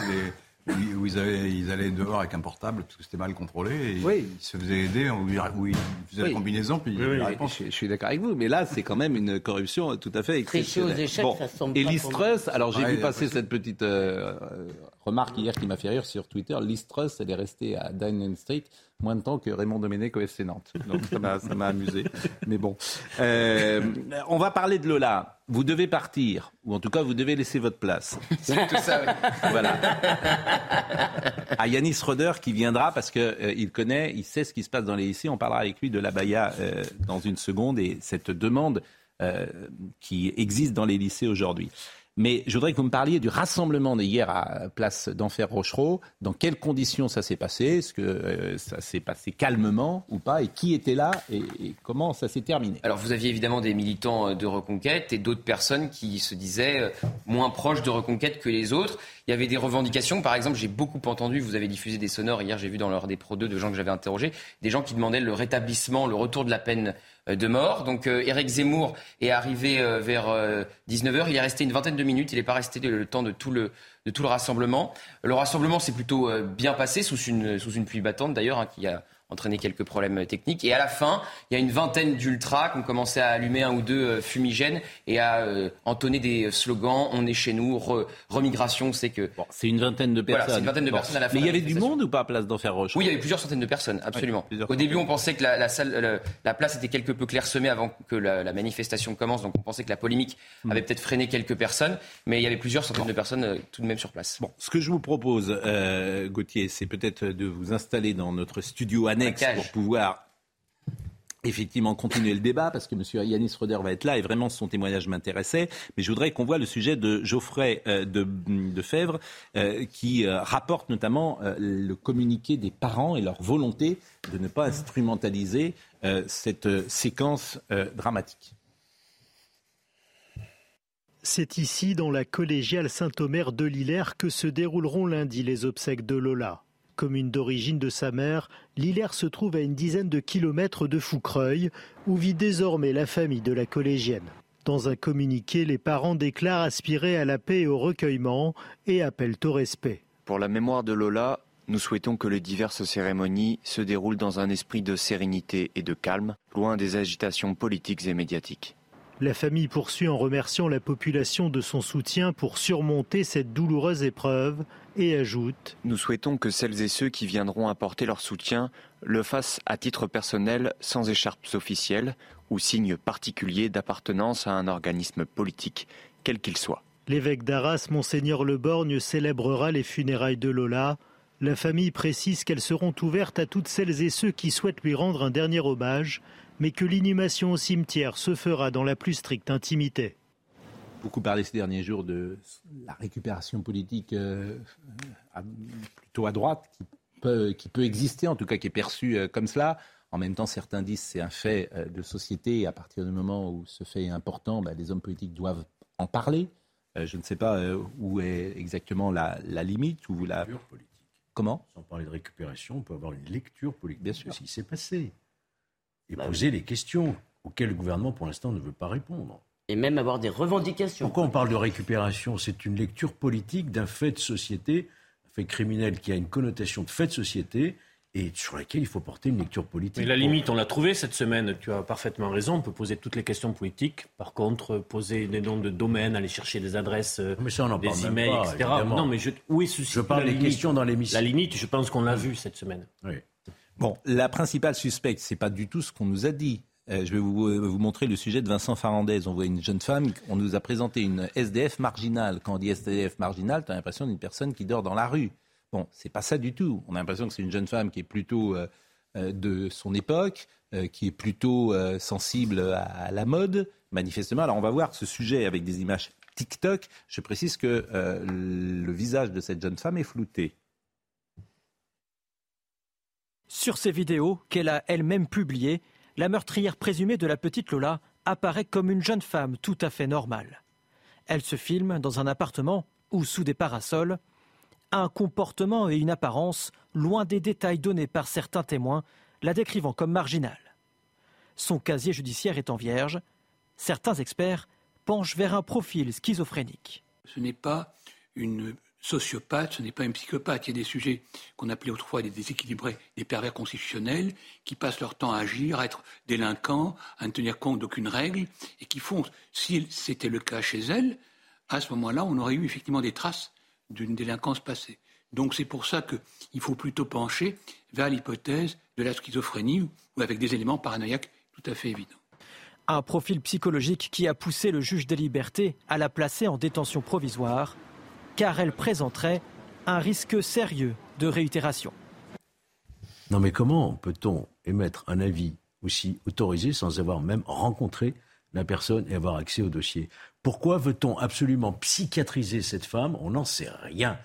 ils, avaient, ils, allaient dehors avec un portable parce que c'était mal contrôlé et ils se faisaient aider où, ils faisaient la combinaison. Puis je, suis d'accord avec vous, mais là c'est quand même une corruption tout à fait exceptionnelle. aux échecs, ça semble Et Listrus, alors j'ai vu passer cette petite euh, remarque hier qui m'a fait rire sur Twitter. Listrus, elle est restée à Downing Street moins de temps que Raymond Domenech au FC Nantes. Donc ça m'a amusé. Mais bon, euh, on va parler de Lola. Vous devez partir, ou en tout cas vous devez laisser votre place. C'est tout ça. Voilà. À Yanis Roder qui viendra parce qu'il euh, il connaît, il sait ce qui se passe dans les lycées. On parlera avec lui de la Baïa euh, dans une seconde et cette demande qui existe dans les lycées aujourd'hui. Mais je voudrais que vous me parliez du rassemblement d'hier à Place d'Enfer Rochereau. Dans quelles conditions ça s'est passé? Est-ce que euh, ça s'est passé calmement ou pas? Et qui était là? Et, comment ça s'est terminé? Alors vous aviez évidemment des militants euh, de Reconquête et d'autres personnes qui se disaient euh, moins proches de Reconquête que les autres. Il y avait des revendications. Par exemple, j'ai beaucoup entendu, vous avez diffusé des sonores hier, j'ai vu dans l'heure des Pro 2 de gens que j'avais interrogés, des gens qui demandaient le rétablissement, le retour de la peine euh, de mort. Donc Éric Zemmour est arrivé vers 19h. Il est resté une vingtaine de minutes. Il n'est pas resté le temps de tout le, de tout le rassemblement. Le rassemblement s'est plutôt bien passé sous une, sous une pluie battante d'ailleurs, hein, qui a entraîné quelques problèmes techniques. Et à la fin, il y a une vingtaine d'ultras qui ont commencé à allumer un ou deux euh, fumigènes et à euh, entonner des slogans On est chez nous, remigration, c'est que. c'est une vingtaine de personnes. Voilà, une vingtaine de personnes à la fin. Mais il y avait du monde ou pas à Place d'Enfer Roche? Oui, il y avait plusieurs centaines de personnes, absolument. Au début, on pensait que la, salle, la, place était quelque peu clairsemée avant que la, manifestation commence, donc on pensait que la polémique hmm. avait peut-être freiné quelques personnes, mais il y avait plusieurs centaines de personnes euh, tout de même sur place. Bon, ce que je vous propose, Gauthier, c'est peut-être de vous installer dans notre studio annexe pour pouvoir effectivement continuer le débat parce que M. Yanis Roder va être là et vraiment son témoignage m'intéressait. Mais je voudrais qu'on voit le sujet de Geoffrey euh, de, de, Fèvre euh, qui euh, rapporte notamment le communiqué des parents et leur volonté de ne pas instrumentaliser cette séquence dramatique. C'est ici, dans la collégiale Saint-Omer de Lillers, que se dérouleront lundi les obsèques de Lola. Commune d'origine de sa mère, Lillers se trouve à une dizaine de kilomètres de Foucreuil, où vit désormais la famille de la collégienne. Dans un communiqué, les parents déclarent aspirer à la paix et au recueillement et appellent au respect. Pour la mémoire de Lola, nous souhaitons que les diverses cérémonies se déroulent dans un esprit de sérénité et de calme, loin des agitations politiques et médiatiques. La famille poursuit en remerciant la population de son soutien pour surmonter cette douloureuse épreuve et ajoute Nous souhaitons que celles et ceux qui viendront apporter leur soutien le fassent à titre personnel sans écharpes officielles ou signes particuliers d'appartenance à un organisme politique, quel qu'il soit. L'évêque d'Arras, Monseigneur Leborgne, célébrera les funérailles de Lola. La famille précise qu'elles seront ouvertes à toutes celles et ceux qui souhaitent lui rendre un dernier hommage mais que l'inhumation au cimetière se fera dans la plus stricte intimité. Beaucoup parlé ces derniers jours de la récupération politique euh, plutôt à droite, qui peut, qui peut, exister, en tout cas qui est perçue euh, comme cela. En même temps, certains disent que c'est un fait euh, de société et à partir du moment où ce fait est important, bah, les hommes politiques doivent en parler. je ne sais pas où est exactement la, limite. Ou la... Politique. Comment? Sans parler de récupération, on peut avoir une lecture politique. Bien sûr. Ce qui s'est passé et bah poser les questions auxquelles le gouvernement, pour l'instant, ne veut pas répondre. Et même avoir des revendications. Pourquoi on parle de récupération? C'est une lecture politique d'un fait de société, un fait criminel qui a une connotation de fait de société et sur laquelle il faut porter une lecture politique. Mais la limite, on l'a trouvée cette semaine. Tu as parfaitement raison. On peut poser toutes les questions politiques. Par contre, poser des noms de domaines, aller chercher des adresses, mais ça, on en des emails, etc. Non, mais je, oui, je parle des questions dans l'émission. La limite, je pense qu'on l'a vue cette semaine. Oui. Bon, la principale suspecte, c'est pas du tout ce qu'on nous a dit. Euh, je vais vous, euh, vous, montrer le sujet de Vincent Farandez. On voit une jeune femme, on nous a présenté une SDF marginale. Quand on dit SDF marginale, tu as l'impression d'une personne qui dort dans la rue. Bon, c'est pas ça du tout. On a l'impression que c'est une jeune femme qui est plutôt euh, de son époque, qui est plutôt sensible à, la mode, manifestement. Alors on va voir ce sujet avec des images TikTok. Je précise que le visage de cette jeune femme est flouté. Sur ces vidéos qu'elle a elle-même publiées, la meurtrière présumée de la petite Lola apparaît comme une jeune femme tout à fait normale. Elle se filme dans un appartement ou sous des parasols, un comportement et une apparence loin des détails donnés par certains témoins, la décrivant comme marginale. Son casier judiciaire étant vierge, certains experts penchent vers un profil schizophrénique. Ce n'est pas une sociopathe, ce n'est pas un psychopathe. Il y a des sujets qu'on appelait autrefois des déséquilibrés, des pervers constitutionnels, qui passent leur temps à agir, à être délinquants, à ne tenir compte d'aucune règle, et qui font, si c'était le cas chez elle, à ce moment-là, on aurait eu effectivement des traces d'une délinquance passée. Donc c'est pour ça qu'il faut plutôt pencher vers l'hypothèse de la schizophrénie ou avec des éléments paranoïaques tout à fait évidents. Un profil psychologique qui a poussé le juge des libertés à la placer en détention provisoire car elle présenterait un risque sérieux de réitération. Non mais comment peut-on émettre un avis aussi autorisé sans avoir même rencontré la personne et avoir accès au dossier? Pourquoi veut-on absolument psychiatriser cette femme? On n'en sait rien.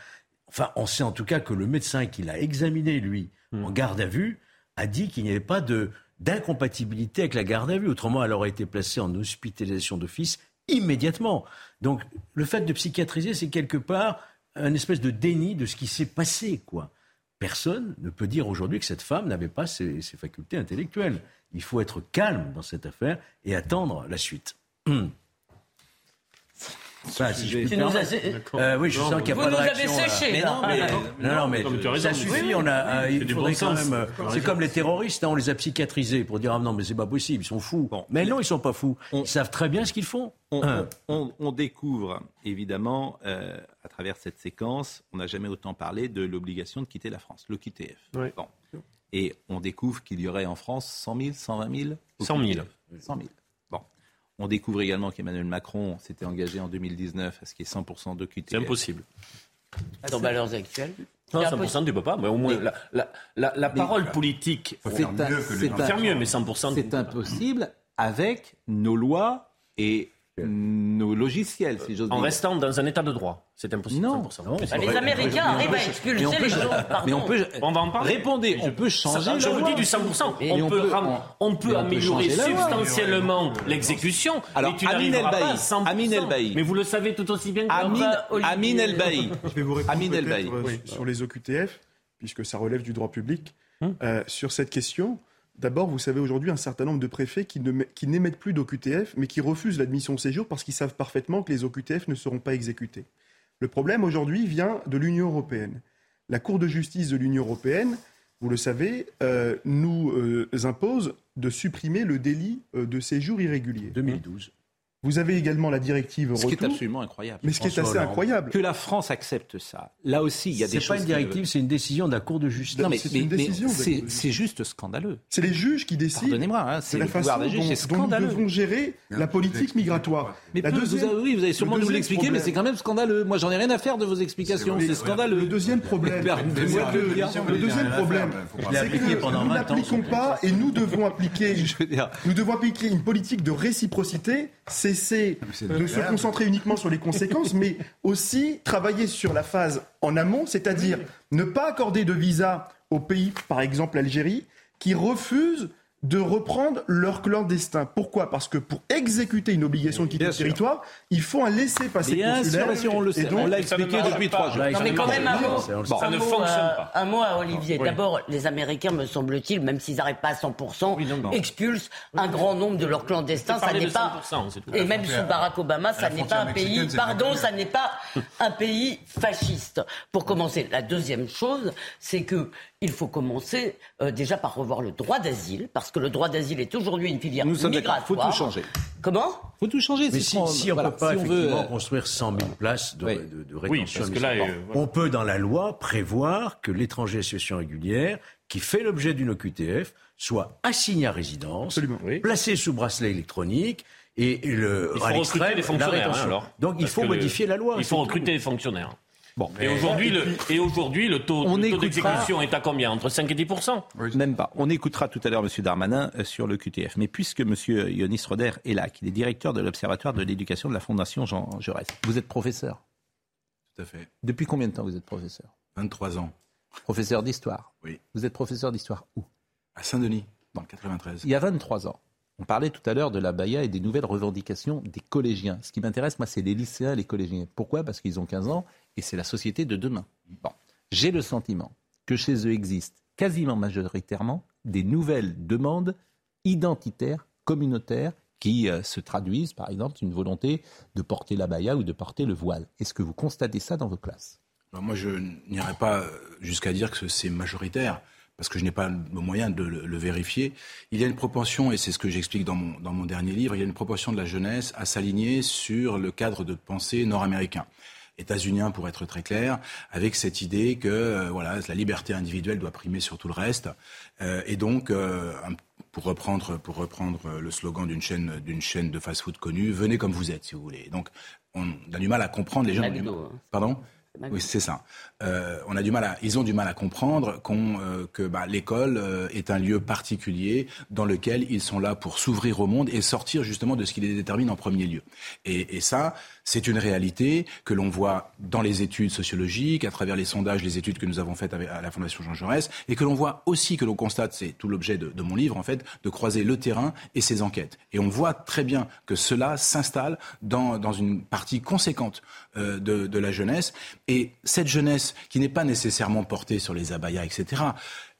Enfin, on sait en tout cas que le médecin qui l'a examiné, lui, hmm. en garde à vue, a dit qu'il n'y avait pas de d'incompatibilité avec la garde à vue. Autrement, elle aurait été placée en hospitalisation d'office immédiatement. Donc le fait de psychiatriser, c'est quelque part un espèce de déni de ce qui s'est passé, quoi. Personne ne peut dire aujourd'hui que cette femme n'avait pas ses, facultés intellectuelles. Il faut être calme dans cette affaire et attendre la suite. <clears throat> Ça, si je nous euh, oui, je sens qu'il n'y a pas de réaction. Vous nous avez séché, mais non, mais, non, non, mais ça suffit. On a, euh, il faudrait quand même. Euh, c'est comme les terroristes, hein, on les a psychiatrisés pour dire ah non, mais c'est pas possible, ils sont fous. mais non, ils sont pas fous. Ils savent très bien ce qu'ils font. On, découvre évidemment à travers cette séquence, on n'a jamais autant parlé de l'obligation de quitter la France, le QTF. Bon. Et on découvre qu'il y aurait en France 100 000, 120 000 100 000. 100 000. On découvre également qu'Emmanuel Macron s'était engagé en 2019 à ce qu'il y ait 100% de QTF. C'est impossible. Dans valeurs actuelles? Non, 100% tu peux pas. Mais au moins, la, parole politique, faut faire mieux, que faire mieux, mais 100%. C'est impossible avec nos lois et nos logiciels, si j'ose dire. En restant dans un état de droit. C'est impossible. Non. Bah, les Américains arrivent à expulser les gens. Mais on peut. On va en parler. Répondez. On peut changer. je vous dis du 100%. On, peut, on, peut améliorer substantiellement l'exécution. Alors, Amin El Amin El Mais vous le savez tout aussi bien que Amin El Je vais vous répondre sur les OQTF, puisque ça relève du droit public. Hum. Euh, sur cette question, D'abord, vous savez aujourd'hui un certain nombre de préfets qui, n'émettent plus d'OQTF, mais qui refusent l'admission au séjour parce qu'ils savent parfaitement que les OQTF ne seront pas exécutés. Le problème aujourd'hui vient de l'Union européenne. La Cour de justice de l'Union européenne, vous le savez, euh, nous euh, impose de supprimer le délit euh, de séjour irrégulier. 2012. Vous avez également la directive retour. Ce qui est absolument incroyable. Mais ce qui est assez incroyable. Que la France accepte ça. Là aussi, il y a des choses. C'est pas une directive, c'est une décision de la Cour de justice. Non, mais c'est une décision. C'est juste scandaleux. C'est les juges qui décident. Pardonnez-moi, hein, c'est la façon dont, dont, nous devons gérer la politique migratoire. Mais vous avez, oui, vous allez sûrement nous l'expliquer, mais c'est quand même scandaleux. Moi, j'en ai rien à faire de vos explications. C'est scandaleux. Le deuxième problème. Le deuxième problème, c'est que nous n'appliquons pas et nous devons appliquer. <laughs> Nous devons appliquer une politique de réciprocité. Cesser de se concentrer uniquement sur les conséquences, mais aussi travailler sur la phase en amont, c'est-à-dire ne pas accorder de visa aux pays, par exemple l'Algérie, qui refusent de reprendre leur clandestin. Pourquoi? Parce que pour exécuter une obligation de quitter le territoire, il faut un laisser-passer. Sûr, on le sait. on l'a expliqué depuis trois jours. Non, mais quand même un mot, ça ne fonctionne pas. Un mot à Olivier. D'abord, les Américains, me semble-t-il, même s'ils n'arrivent pas à 100%, expulsent un grand nombre de leurs clandestins. Ça n'est pas. Et même sous Barack Obama, ça n'est pas un pays. Pardon, ça n'est pas un pays fasciste. Pour commencer, la deuxième chose, c'est que il faut commencer euh, déjà par revoir le droit d'asile, parce que le droit d'asile est aujourd'hui une filière Nous migratoire. Il faut tout changer. Comment? Il faut tout changer. Mais si, on, si on ne peut pas effectivement construire 100 000 places de, rétention on peut dans la loi prévoir que l'étranger à situation régulière qui fait l'objet d'une OQTF soit assigné à résidence, placé sous bracelet électronique et, le il faut recruter les fonctionnaires. Hein, alors, Donc il faut modifier la loi. Il faut recruter les fonctionnaires et aujourd'hui, le, et aujourd'hui, le taux, d'exécution est à combien? Entre 5 et 10 Même pas. On écoutera tout à l'heure M. Darmanin euh, sur le QTF. Mais puisque M. Yonis Roder est là, qu'il est directeur de l'Observatoire de l'éducation de la Fondation Jean Jaurès, vous êtes professeur Tout à fait. Depuis combien de temps vous êtes professeur? 23 ans. Professeur d'histoire Oui. Vous êtes professeur d'histoire où? À Saint-Denis, dans le 93. Il y a 23 ans. On parlait tout à l'heure de la Baïa et des nouvelles revendications des collégiens. Ce qui m'intéresse, moi, c'est les lycéens et les collégiens. Pourquoi? Parce qu'ils ont 15 ans et c'est la société de demain. Bon. J'ai le sentiment que chez eux existent quasiment majoritairement des nouvelles demandes identitaires, communautaires, qui euh, se traduisent, par exemple, une volonté de porter la baya ou de porter le voile. Est-ce que vous constatez ça dans vos classes? Moi, je n'irai pas jusqu'à dire que c'est majoritaire parce que je n'ai pas le moyen de le, vérifier, il y a une propension, et c'est ce que j'explique dans mon, dans mon dernier livre, il y a une proportion de la jeunesse à s'aligner sur le cadre de pensée nord-américain états-unien pour être très clair, avec cette idée que euh, voilà la liberté individuelle doit primer sur tout le reste, euh, et donc euh, pour reprendre pour reprendre le slogan d'une chaîne d'une chaîne de fast-food connue, venez comme vous êtes si vous voulez. Donc on a du mal à comprendre les gens. Hein. Pardon. Oui, c'est ça. Euh, on a du mal à, ils ont du mal à comprendre euh, que bah, l'école euh, est un lieu particulier dans lequel ils sont là pour s'ouvrir au monde et sortir justement de ce qui les détermine en premier lieu. Et, et ça, C'est une réalité que l'on voit dans les études sociologiques, à travers les sondages, les études que nous avons faites à la Fondation Jean Jaurès, et que l'on voit aussi, que l'on constate, c'est tout l'objet de, mon livre en fait, de croiser le terrain et ses enquêtes. Et on voit très bien que cela s'installe dans, dans, une partie conséquente euh, de, de la jeunesse. Et cette jeunesse, qui n'est pas nécessairement portée sur les abayas, etc.,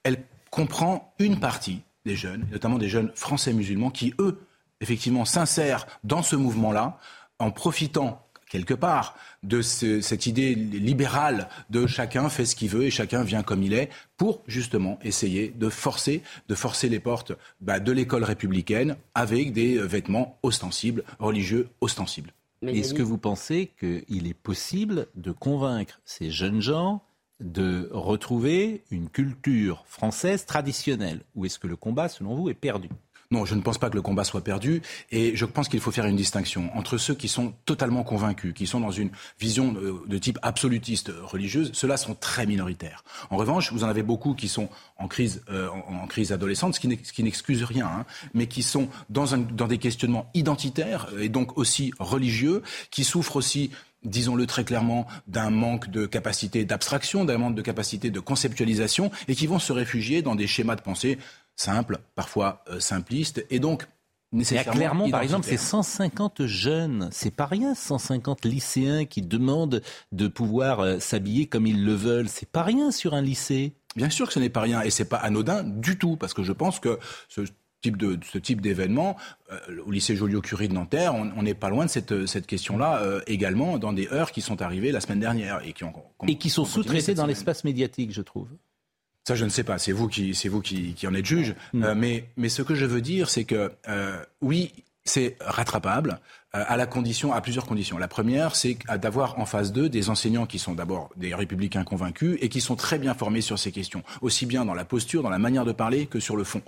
elle comprend une partie des jeunes, notamment des jeunes français musulmans, qui, eux, effectivement, s'insèrent dans ce mouvement-là, en profitant quelque part de cette idée libérale de chacun fait ce qu'il veut et chacun vient comme il est pour justement essayer de forcer, de forcer les portes bah, de l'école républicaine avec des vêtements ostensibles, religieux ostensibles. Est-ce que vous pensez qu'il est possible de convaincre ces jeunes gens de retrouver une culture française traditionnelle? Ou est-ce que le combat, selon vous, est perdu? Non, je ne pense pas que le combat soit perdu et je pense qu'il faut faire une distinction entre ceux qui sont totalement convaincus, qui sont dans une vision de, type absolutiste religieuse, ceux-là sont très minoritaires. En revanche, vous en avez beaucoup qui sont en crise, euh, en, crise adolescente, ce qui n'excuse rien, hein, mais qui sont dans des questionnements identitaires et donc aussi religieux, qui souffrent aussi disons-le très clairement, d'un manque de capacité d'abstraction, d'un manque de capacité de conceptualisation, et qui vont se réfugier dans des schémas de pensée simple, parfois euh, simpliste, et donc nécessairement. clairement, par exemple, c'est 150 jeunes, c'est pas rien, 150 lycéens qui demandent de pouvoir euh, s'habiller comme ils le veulent, c'est pas rien sur un lycée. Bien sûr que ce n'est pas rien, et c'est pas anodin du tout, parce que je pense que ce type de ce type d'événement euh, au lycée Joliot-Curie de Nanterre, on n'est pas loin de cette, cette question-là également dans des heures qui sont arrivées la semaine dernière et qui ont et qui sont sous-traités dans l'espace médiatique, je trouve. Ça, je ne sais pas. C'est vous qui, c'est vous qui, qui, en êtes juge. Mm. Euh, mais, mais ce que je veux dire, c'est que euh, oui, c'est rattrapable euh, à la condition, à plusieurs conditions. La première, c'est d'avoir en face d'eux des enseignants qui sont d'abord des républicains convaincus et qui sont très bien formés sur ces questions, aussi bien dans la posture, dans la manière de parler que sur le fond.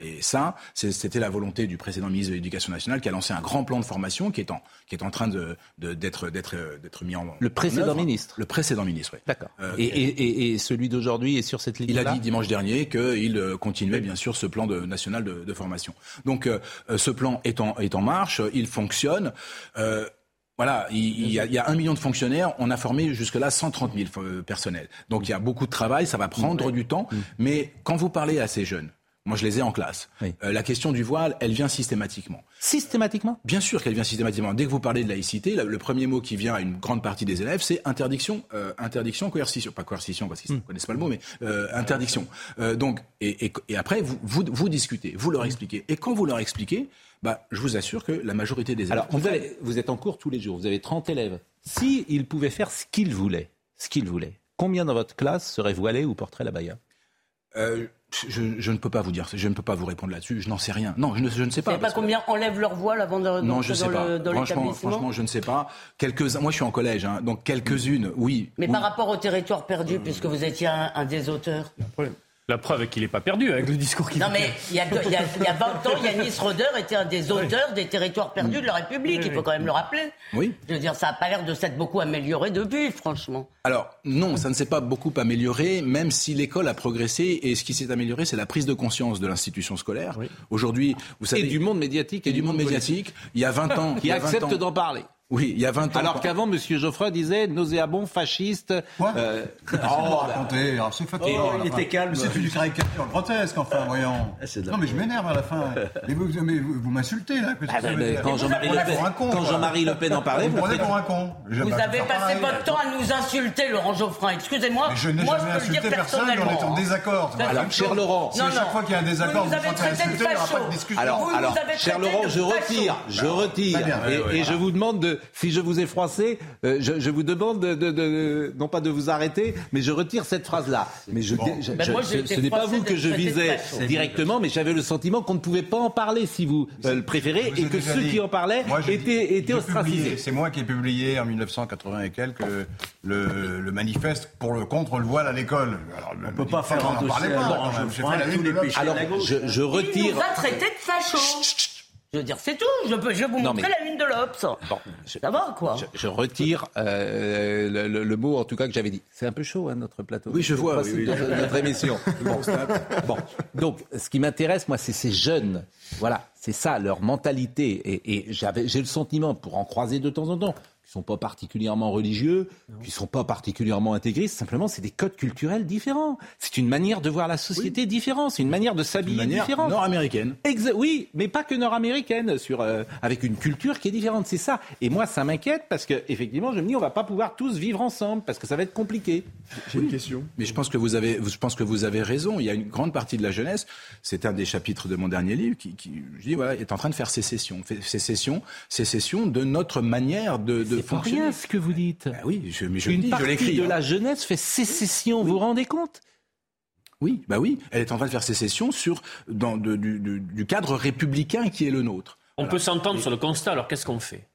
Et ça, c'était la volonté du précédent ministre de l'Éducation nationale qui a lancé un grand plan de formation qui est en, qui est en train d'être de, d'être mis en Le précédent ministre Le précédent ministre, oui. D'accord. Euh, et, et, et, celui d'aujourd'hui est sur cette ligne Il a dit dimanche dernier qu'il euh, continuait bien sûr ce plan de, national de, de formation. Donc euh, ce plan est en, est en marche, il fonctionne. Euh, voilà, il, y a, il, y a, un million de fonctionnaires, on a formé jusque-là 130 000 personnels. Donc il y a beaucoup de travail, ça va prendre du temps, mm. mais quand vous parlez à ces jeunes, moi, je les ai en classe. Euh, la question du voile, elle vient systématiquement. Systématiquement? Bien sûr qu'elle vient systématiquement. Dès que vous parlez de laïcité, le premier mot qui vient à une grande partie des élèves, c'est interdiction, euh, interdiction, coercition. Pas coercition, parce qu'ils ne hmm. connaissent pas le mot, mais euh, interdiction. donc, et, après, vous, vous, discutez, vous leur expliquez. Et quand vous leur expliquez, bah, je vous assure que la majorité des élèves... Alors, vous, vous êtes en cours tous les jours, vous avez 30 élèves. S'ils pouvaient faire ce qu'ils voulaient, ce qu'ils voulaient, combien dans votre classe seraient voilés ou porteraient la baya je, ne peux pas vous dire, je ne peux pas vous répondre là-dessus. Je n'en sais rien. Non, je ne, je ne sais pas. Vous savez pas combien enlèvent leur voile avant de Non, je sais pas. franchement, franchement, je ne sais pas. Quelques, moi, je suis en collège, hein, donc quelques-unes, oui. Mais par rapport au territoire perdu, puisque vous étiez un, des auteurs. La preuve est qu'il n'est pas perdu avec le discours qu'il Non, mais il y, a, 20 ans, Yannis Roder était un des auteurs des territoires perdus de la République. il faut quand même le rappeler. Oui. Je veux dire, ça n'a pas l'air de s'être beaucoup amélioré depuis, franchement. Alors, non, ça ne s'est pas beaucoup amélioré, même si l'école a progressé. Et ce qui s'est amélioré, c'est la prise de conscience de l'institution scolaire. Aujourd'hui, vous savez. Et du monde médiatique. Et, du monde médiatique. Il y a 20 ans. Qui accepte d'en parler. Oui, il y a 20 ans. Alors qu'avant, M. Geoffroy disait nauséabond, fasciste. Quoi? Euh... Oh, racontez, c'est fatigant. Oh, il était calme. C'est une caricature grotesque, enfin, voyons. Ah, non, mais je m'énerve à la fin. <laughs> Mais vous, vous, m'insultez, là. Ah, quand Jean-Marie Le, Pen, quand Jean-Marie Le Pen en parlait, vous, vous prenez pour un con. Vous avez passé votre temps à nous insulter, Laurent Geoffroy. Excusez-moi. Je n'ai jamais insulté personne, on est en désaccord. Alors, cher Laurent. Si à chaque fois qu'il y a un désaccord, vous vous aura pas de discussion. Alors, cher Laurent, je retire. Je retire. Et je vous demande de, si je vous ai froissé, euh, je, vous demande de, non pas de vous arrêter, mais je retire cette phrase-là. Mais je, ben, ce n'est pas vous que je visais directement, mais j'avais le sentiment qu'on ne pouvait pas en parler si vous euh, le préférez, et que ceux qui en parlaient étaient, étaient ostracisés. C'est moi qui ai publié en 1980 et quelques le, le manifeste pour le contre le voile à l'école. On ne peut pas faire en parler pas. Alors, je, retire. Il nous a traité de facho. Je veux dire, c'est tout. Je, peux, je vais vous montrer la une de l'Obs. Bon, ça va, quoi. Je, retire euh, le, mot, en tout cas, que j'avais dit. C'est un peu chaud, hein, notre plateau. Oui, je vois. Oui, Notre émission. <laughs> bon. bon. Donc, ce qui m'intéresse, moi, c'est ces jeunes. Voilà, c'est ça, leur mentalité. Et, et j'ai le sentiment, pour en croiser de temps en temps, sont pas particulièrement religieux, qui sont pas particulièrement intégristes. Simplement, c'est des codes culturels différents. C'est une manière de voir la société différente. C'est une manière de s'habiller différente. Nord-américaine. oui, mais pas que nord-américaine, sur euh, avec une culture qui est différente. C'est ça. Et moi, ça m'inquiète parce que effectivement, je me dis, on va pas pouvoir tous vivre ensemble parce que ça va être compliqué. J'ai une question. Mais je pense que vous avez, je pense que vous avez raison. Il y a une grande partie de la jeunesse. C'est un des chapitres de mon dernier livre qui, qui je dis, voilà, est en train de faire sécession, sécession, sécession de notre manière de, de c'est pas rien ce que vous dites. Ben oui, je, mais je Une dis, partie je l'écris. de hein. la jeunesse fait sécession, vous vous rendez compte? Oui, bah oui, elle est en train de faire sécession sur dans de- du, du- du cadre républicain qui est le nôtre. On peut s'entendre sur le constat, alors qu'est-ce qu'on fait?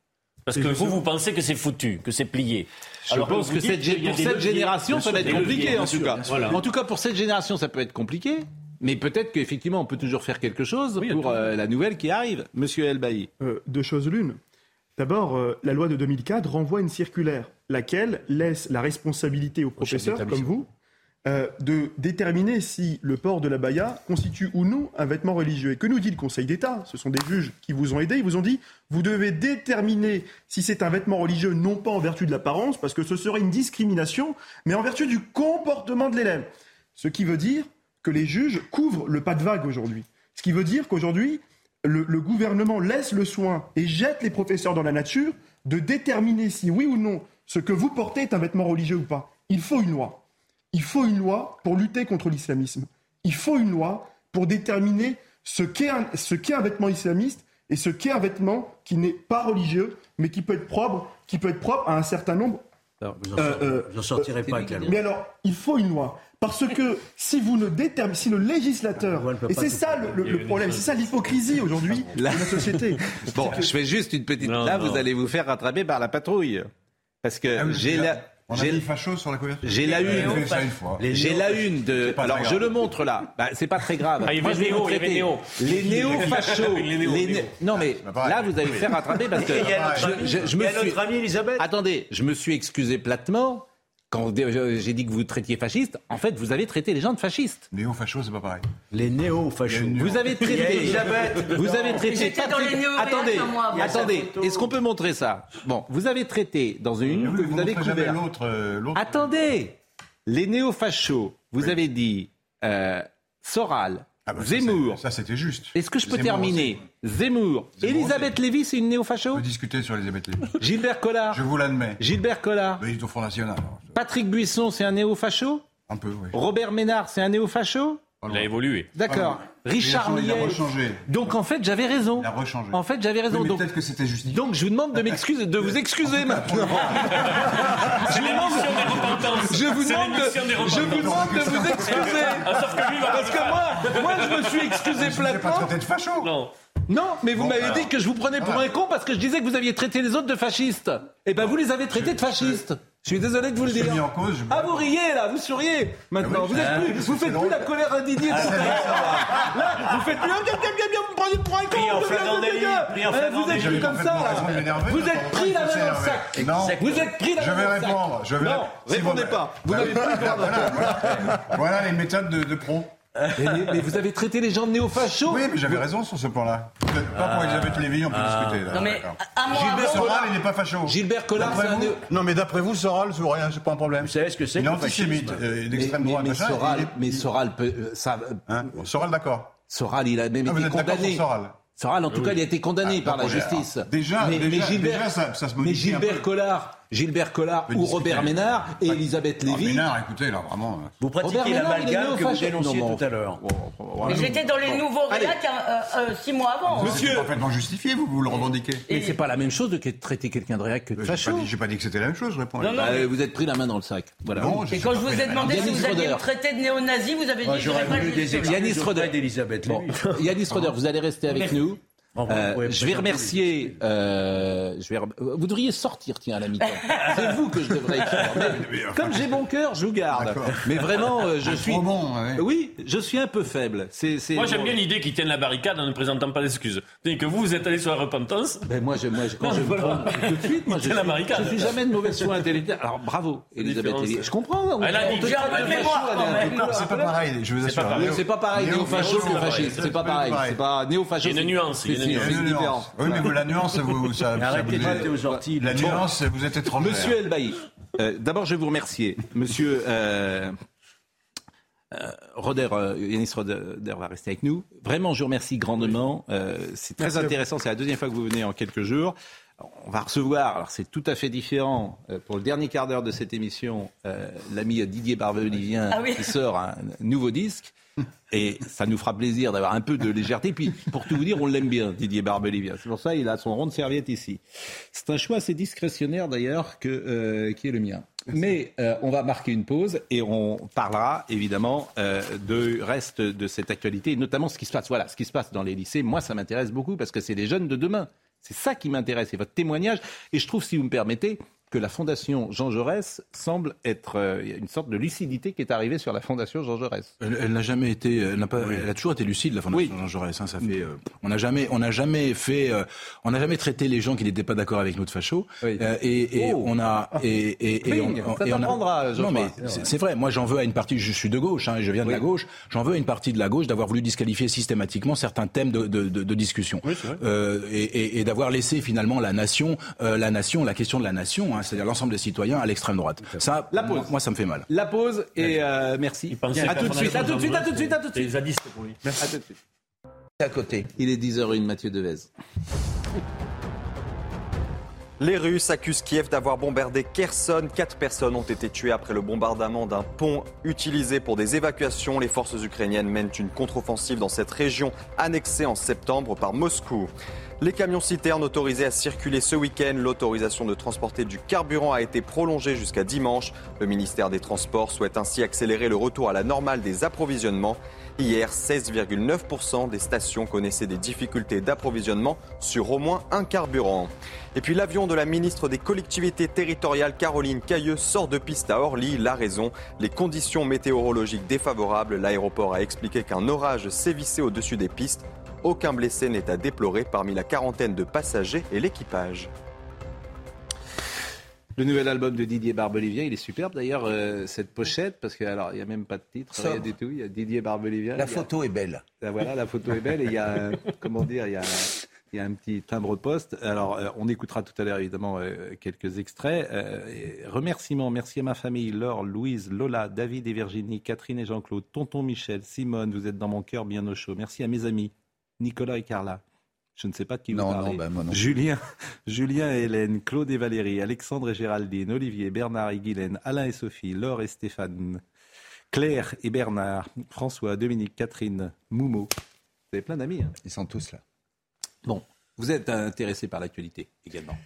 Parce que vous, vous pensez que c'est foutu, que c'est plié. Je Alors pense que cette, pour cette leviers. génération, ça va être compliqué leviers, en tout cas. Voilà. En tout cas, pour cette génération, ça peut être compliqué. Mais peut-être qu'effectivement, on peut toujours faire quelque chose pour euh, la nouvelle qui arrive. Monsieur Elbaï. Euh, deux choses l'une. D'abord, euh, la loi de 2004 renvoie une circulaire, laquelle laisse la responsabilité aux professeurs, comme vous, euh, de déterminer si le port de la baya constitue ou non un vêtement religieux. Et que nous dit le Conseil d'État? Ce sont des juges qui vous ont aidé. Ils vous ont dit vous devez déterminer si c'est un vêtement religieux, non pas en vertu de l'apparence, parce que ce serait une discrimination, mais en vertu du comportement de l'élève. Ce qui veut dire que les juges couvrent le pas de vague aujourd'hui. Ce qui veut dire qu'aujourd'hui, le, gouvernement laisse le soin et jette les professeurs dans la nature de déterminer si oui ou non ce que vous portez est un vêtement religieux ou pas. Il faut une loi. Il faut une loi pour lutter contre l'islamisme. Il faut une loi pour déterminer ce qu'est un, vêtement islamiste et ce qu'est un vêtement qui n'est pas religieux, mais qui peut être propre à un certain nombre. Alors, vous en Euh, euh, sortirez euh, pas avec la loi. Mais alors, il faut une loi. Parce que si vous ne déterminez, si le législateur, peut et c'est ça le, le- le problème, c'est ça l'hypocrisie aujourd'hui <laughs> de la société. Bon, je fais juste une petite. Non, Là, non. vous allez vous faire rattraper par la patrouille. Parce que Ah oui, j'ai là, la. On a j'ai- dit facho sur la couverture. J'ai la une. fait ça une fois. J'ai la une de. Alors je le montre là. Bah, c'est pas très grave. Ah, il y Moi, avait je vais néo, vous il y avait traiter. néo. Les néo-fachos. Les néo, les néo. né- Non mais là vous allez vous faire rattraper parce <laughs> que je, je- je me suis. amie Elisabeth. Attendez, je me suis excusé platement quand j'ai dit que vous traitiez fasciste. En fait, vous avez traité les gens de fascistes. Néo-facho, c'est pas pareil. Les néo-fachos. Il y a une Vous avez traité. Vous avez traité. Dans les Attendez, moi, attendez. Est-ce qu'on peut montrer ça? Bon, vous avez traité dans une Oui, que vous vous avez couvert. l'autre. euh, l'autre- Attendez, les néo-fachos. Vous avez dit euh, Soral, Ah bah, Zemmour. Ça, c'était juste. Est-ce que je peux Zemmour terminer Zemmour. Zemmour Elisabeth. Lévy, c'est une On néo-facho peut discuter sur Elisabeth Lévy. <laughs> Gilbert Collard. Je vous l'admets. Gilbert Collard. Mais il est au Front National. alors. Patrick Buisson, c'est un néo-facho Un peu, oui. Robert Ménard, c'est un néo-facho Il a évolué. D'accord. Ah, Richard Millet. rechangé. Donc en fait, j'avais raison. Il a rechangé. En fait, j'avais raison. Oui, Donc, peut-être que c'était justifié. donc je vous demande de m'excuser, de vous excuser maintenant. Je vous demande l'émission des de, je vous demande de vous excuser. Ah, Parce que moi, moi, je me suis excusé vous pas platement. traité de facho. Non. Non, mais vous Bon, m'avez alors. dit que je vous prenais pour un con parce que je disais que vous aviez traité les autres de fascistes. Eh ben, vous les avez traités de fascistes. Je suis désolé de vous le Je dire. mis en cause. je- Ah, vous riez là, vous souriez maintenant. Ah oui, vous êtes ah, plus, vous faites plus la colère indignée. tout à l'heure. Là, vous faites plus. Bien, bien, bien, bien, vous. Pris pris êtes J'avais comme ça là. Vous êtes pris la main dans le sac. Non. Vous êtes pris la Je main vais dans le sac. répondre. Je vais Non, Si répondez pas. Vous n'avez plus voilà, les méthodes de, de pro. Mais, mais vous avez traité les gens de néo-fachos. Oui, mais j'avais raison sur ce plan-là. Pas pour Elisabeth Lévy, on peut discuter. Là. Non mais un mois Gilbert Soral, il n'est pas facho. Gilbert Collard, D'après c'est un Non, mais d'après vous, Soral, c'est rien, c'est pas un problème. Vous savez ce que c'est Il est antisémite, euh, Mais, d'extrême droite. mais Soral, il est- mais Soral peut, euh, ça, Hein Bon, Soral, d'accord. Soral, il a même Ah, vous été condamné. Soral Soral, en tout cas, il a été condamné Ah, par la justice. déjà- mais, déjà- mais Gilbert, déjà, ça- ça se mais Gilbert peu. Collard, Gilbert Collard ou. Robert Ménard et Elisabeth Lévy. Ménard, écoutez, là, vraiment. euh, Vous pratiquez l'amalgame que vous dénonciez Non, non. tout à l'heure. mais j'étais dans les nouveaux réacs euh, euh, six mois avant. hein. C'est parfaitement justifié, vous, vous le revendiquez. Mais c'est pas la même chose de traiter quelqu'un de réac que de J'ai pas, facho. dit, j'ai pas dit que c'était la même chose, je réponds. Non, non. Euh, vous êtes pris la main dans le sac. Voilà. Et quand je vous ai demandé si Yannis vous aviez traité de néo-nazi, vous avez dit que. Yannis Roder. <laughs> Yannis Roder, vous allez rester avec nous. Euh, je vais remercier. euh, je vais, re- vous devriez sortir, tiens, à la mi-temps. <laughs> C'est vous que je devrais écrire. <laughs> Mais comme j'ai bon cœur, je vous garde. Mais vraiment, euh, je suis. Bon, ouais. Oui, je suis un peu faible. C'est, c'est- Moi, j'aime bien l'idée qu'ils tiennent la barricade en ne présentant pas d'excuses. C'est-à-dire que vous, vous êtes allé sur la repentance. Ben moi, je, moi, je- quand Non, je me trompe tout de suite, moi, je, C'est la suis- barricade. je suis jamais de mauvaise foi intellectuelle. Alors bravo, Elisabeth. Je comprends. on- Elle a on dit te j'ai un traite peu de de mémoire, c'est pas pareil, je vous assure. pas pareil. C'est pas pareil, Néo- néo-facho néo- que fasciste. C'est pas pareil. C'est pas néo-facho. Il y a une c'est- nuance, Oui, mais vous, la nuance, vous, ça, Arrêtez de aux orties. La nuance, vous êtes étranger. Monsieur Elbaï, euh, d'abord je vais vous remercier. Monsieur euh, euh, Roder, euh, Yanis Roder va rester avec nous. Vraiment, je vous remercie grandement. Euh, c'est très intéressant. C'est la deuxième fois que vous venez en quelques jours. On va recevoir, alors c'est tout à fait différent, euh, pour le dernier quart d'heure de cette émission, euh, l'ami Didier Barbelivien Ah oui. qui sort un nouveau disque. <laughs> Et ça nous fera plaisir d'avoir un peu de légèreté. Puis, pour tout vous dire, on l'aime bien, Didier Barbelivien. C'est pour ça qu'il a son rond de serviette ici. C'est un choix assez discrétionnaire d'ailleurs euh, qui est le mien. Mais euh, on va marquer une pause et on parlera évidemment euh, de reste de cette actualité, notamment ce qui se passe. Voilà, ce qui se passe dans les lycées. Moi, ça m'intéresse beaucoup parce que c'est les jeunes de demain. C'est ça qui m'intéresse, c'est votre témoignage. Et je trouve, si vous me permettez, que la Fondation Jean Jaurès semble être euh, il y a une sorte de lucidité qui est arrivée sur la Fondation Jean Jaurès. Elle, elle n'a jamais été, elle n'a pas, elle a toujours été lucide la Fondation Jean Jaurès. hein, ça fait, euh, on n'a jamais, on n'a jamais fait, euh, on n'a jamais traité les gens qui n'étaient pas d'accord avec nous de fachos. Euh, et, et Oh. on a, et, et, et on, ça et on a-. Non mais c'est vrai. Moi, j'en veux à une partie. Je suis de gauche, hein, et je viens de la gauche. J'en veux à une partie de la gauche d'avoir voulu disqualifier systématiquement certains thèmes de, de, de, de discussion et, d'avoir laissé finalement la nation, la nation, la question de la nation, hein, c'est-à-dire l'ensemble des citoyens à l'extrême droite. Ça, La pause. moi, ça me fait mal. La pause et euh, merci. À tout de suite, à tout de suite, à tout de suite, à tout de suite. zadiste pour lui. À tout de suite. À côté. Il est 10h01, Mathieu Devez. Les Russes accusent Kiev d'avoir bombardé Kherson. Quatre personnes ont été tuées après le bombardement d'un pont utilisé pour des évacuations. Les forces ukrainiennes mènent une contre-offensive dans cette région annexée en septembre par Moscou. Les camions citernes autorisés à circuler ce week-end, l'autorisation de transporter du carburant a été prolongée jusqu'à dimanche. Le ministère des Transports souhaite ainsi accélérer le retour à la normale des approvisionnements. Hier, 16,9% des stations connaissaient des difficultés d'approvisionnement sur au moins un carburant. Et puis l'avion de la ministre des collectivités territoriales Caroline Cailleux sort de piste à Orly. La raison, les conditions météorologiques défavorables. L'aéroport a expliqué qu'un orage sévissait au-dessus des pistes. Aucun blessé n'est à déplorer parmi la quarantaine de passagers et l'équipage. Le nouvel album de Didier Barbelivien, il est superbe d'ailleurs, euh, cette pochette, parce que alors il n'y a même pas de titre, rien du tout. Il y a Didier Barbelivien. La a- photo est belle. Ah, voilà, la photo est belle et il y a, <laughs> comment dire, il y a, il y a un petit timbre poste. Alors, euh, on écoutera tout à l'heure évidemment euh, quelques extraits. Euh, remerciements, merci à ma famille, Laure, Louise, Lola, David et Virginie, Catherine et Jean-Claude, Tonton Michel, Simone, vous êtes dans mon cœur bien au chaud. Merci à mes amis, Nicolas et Carla. Je ne sais pas de qui vous Non, parlez. non, ben moi non. Julien, <laughs> Julien et Hélène, Claude et Valérie, Alexandre et Géraldine, Olivier, Bernard et Guylaine, Alain et Sophie, Laure et Stéphane, Claire et Bernard, François, Dominique, Catherine, Moumo. Vous avez plein d'amis. hein. Ils sont tous là. Bon, vous êtes intéressé par l'actualité également.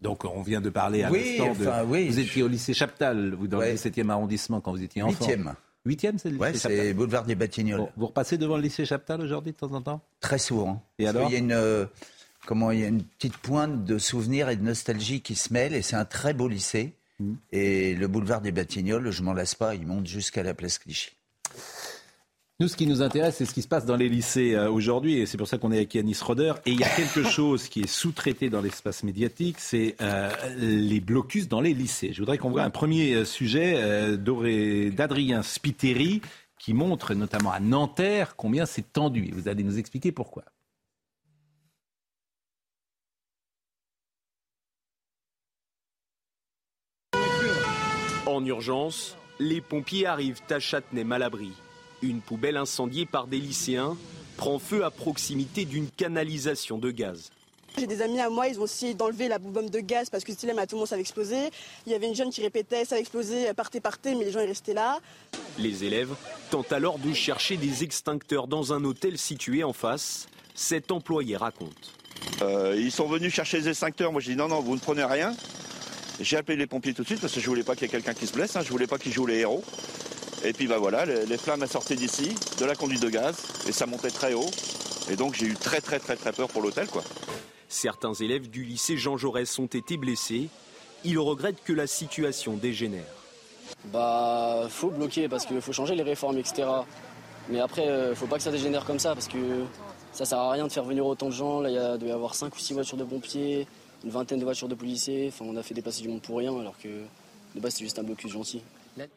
Donc on vient de parler à Oui, l'instant de... enfin, oui, vous étiez au lycée Chaptal, vous dans Ouais. le 17e arrondissement quand vous étiez enfant. Huitième. Huitième, c'est le lycée Ouais, c'est boulevard des Batignolles. Bon, Vous repassez devant le lycée Chaptal aujourd'hui de temps en temps? Très souvent. Et Parce alors qu'il y a une, euh, comment, il y a une petite pointe de souvenirs et de nostalgie qui se mêlent, et c'est un très beau lycée. Mmh. Et le boulevard des Batignolles, je m'en lasse pas, il monte jusqu'à la place Clichy. Nous, ce qui nous intéresse, c'est ce qui se passe dans les lycées euh, aujourd'hui, et c'est pour ça qu'on est avec Yanis Roder. Et il y a quelque <laughs> chose qui est sous-traité dans l'espace médiatique, c'est euh, les blocus dans les lycées. Je voudrais qu'on voit un premier euh, sujet euh, d'Adrien Spiteri, qui montre notamment à Nanterre combien c'est tendu. Et vous allez nous expliquer pourquoi. En urgence, les pompiers arrivent à Châtenay-Malabry. Une poubelle incendiée par des lycéens prend feu à proximité d'une canalisation de gaz. J'ai des amis à moi, ils ont essayé d'enlever la bombe de gaz parce que c'était là, mais à tout le monde ça avait explosé. Il y avait une jeune qui répétait, ça va exploser, partez, partez, mais les gens ils restaient là. Les élèves tentent alors de chercher des extincteurs dans un hôtel situé en face. Cet employé raconte. Euh, ils sont venus chercher les extincteurs. Moi, j'ai dit non, non, vous ne prenez rien. J'ai appelé les pompiers tout de suite parce que je voulais pas qu'il y ait quelqu'un qui se blesse. Hein, je voulais pas qu'ils jouent les héros. Et puis, bah voilà, les, les flammes sortaient d'ici, de la conduite de gaz, et ça montait très haut. Et donc, j'ai eu très, très, très, très peur pour l'hôtel, quoi. Certains élèves du lycée Jean Jaurès ont été blessés. Ils regrettent que la situation dégénère. Bah, faut bloquer parce qu'il faut changer les réformes, etc. Mais après, euh, faut pas que ça dégénère comme ça parce que ça sert à rien de faire venir autant de gens. Là, il y a- doit y avoir 5 ou 6 voitures de pompiers, une vingtaine de voitures de policiers. Enfin, on a fait dépasser du monde pour rien alors que de base, c'est juste un blocus gentil.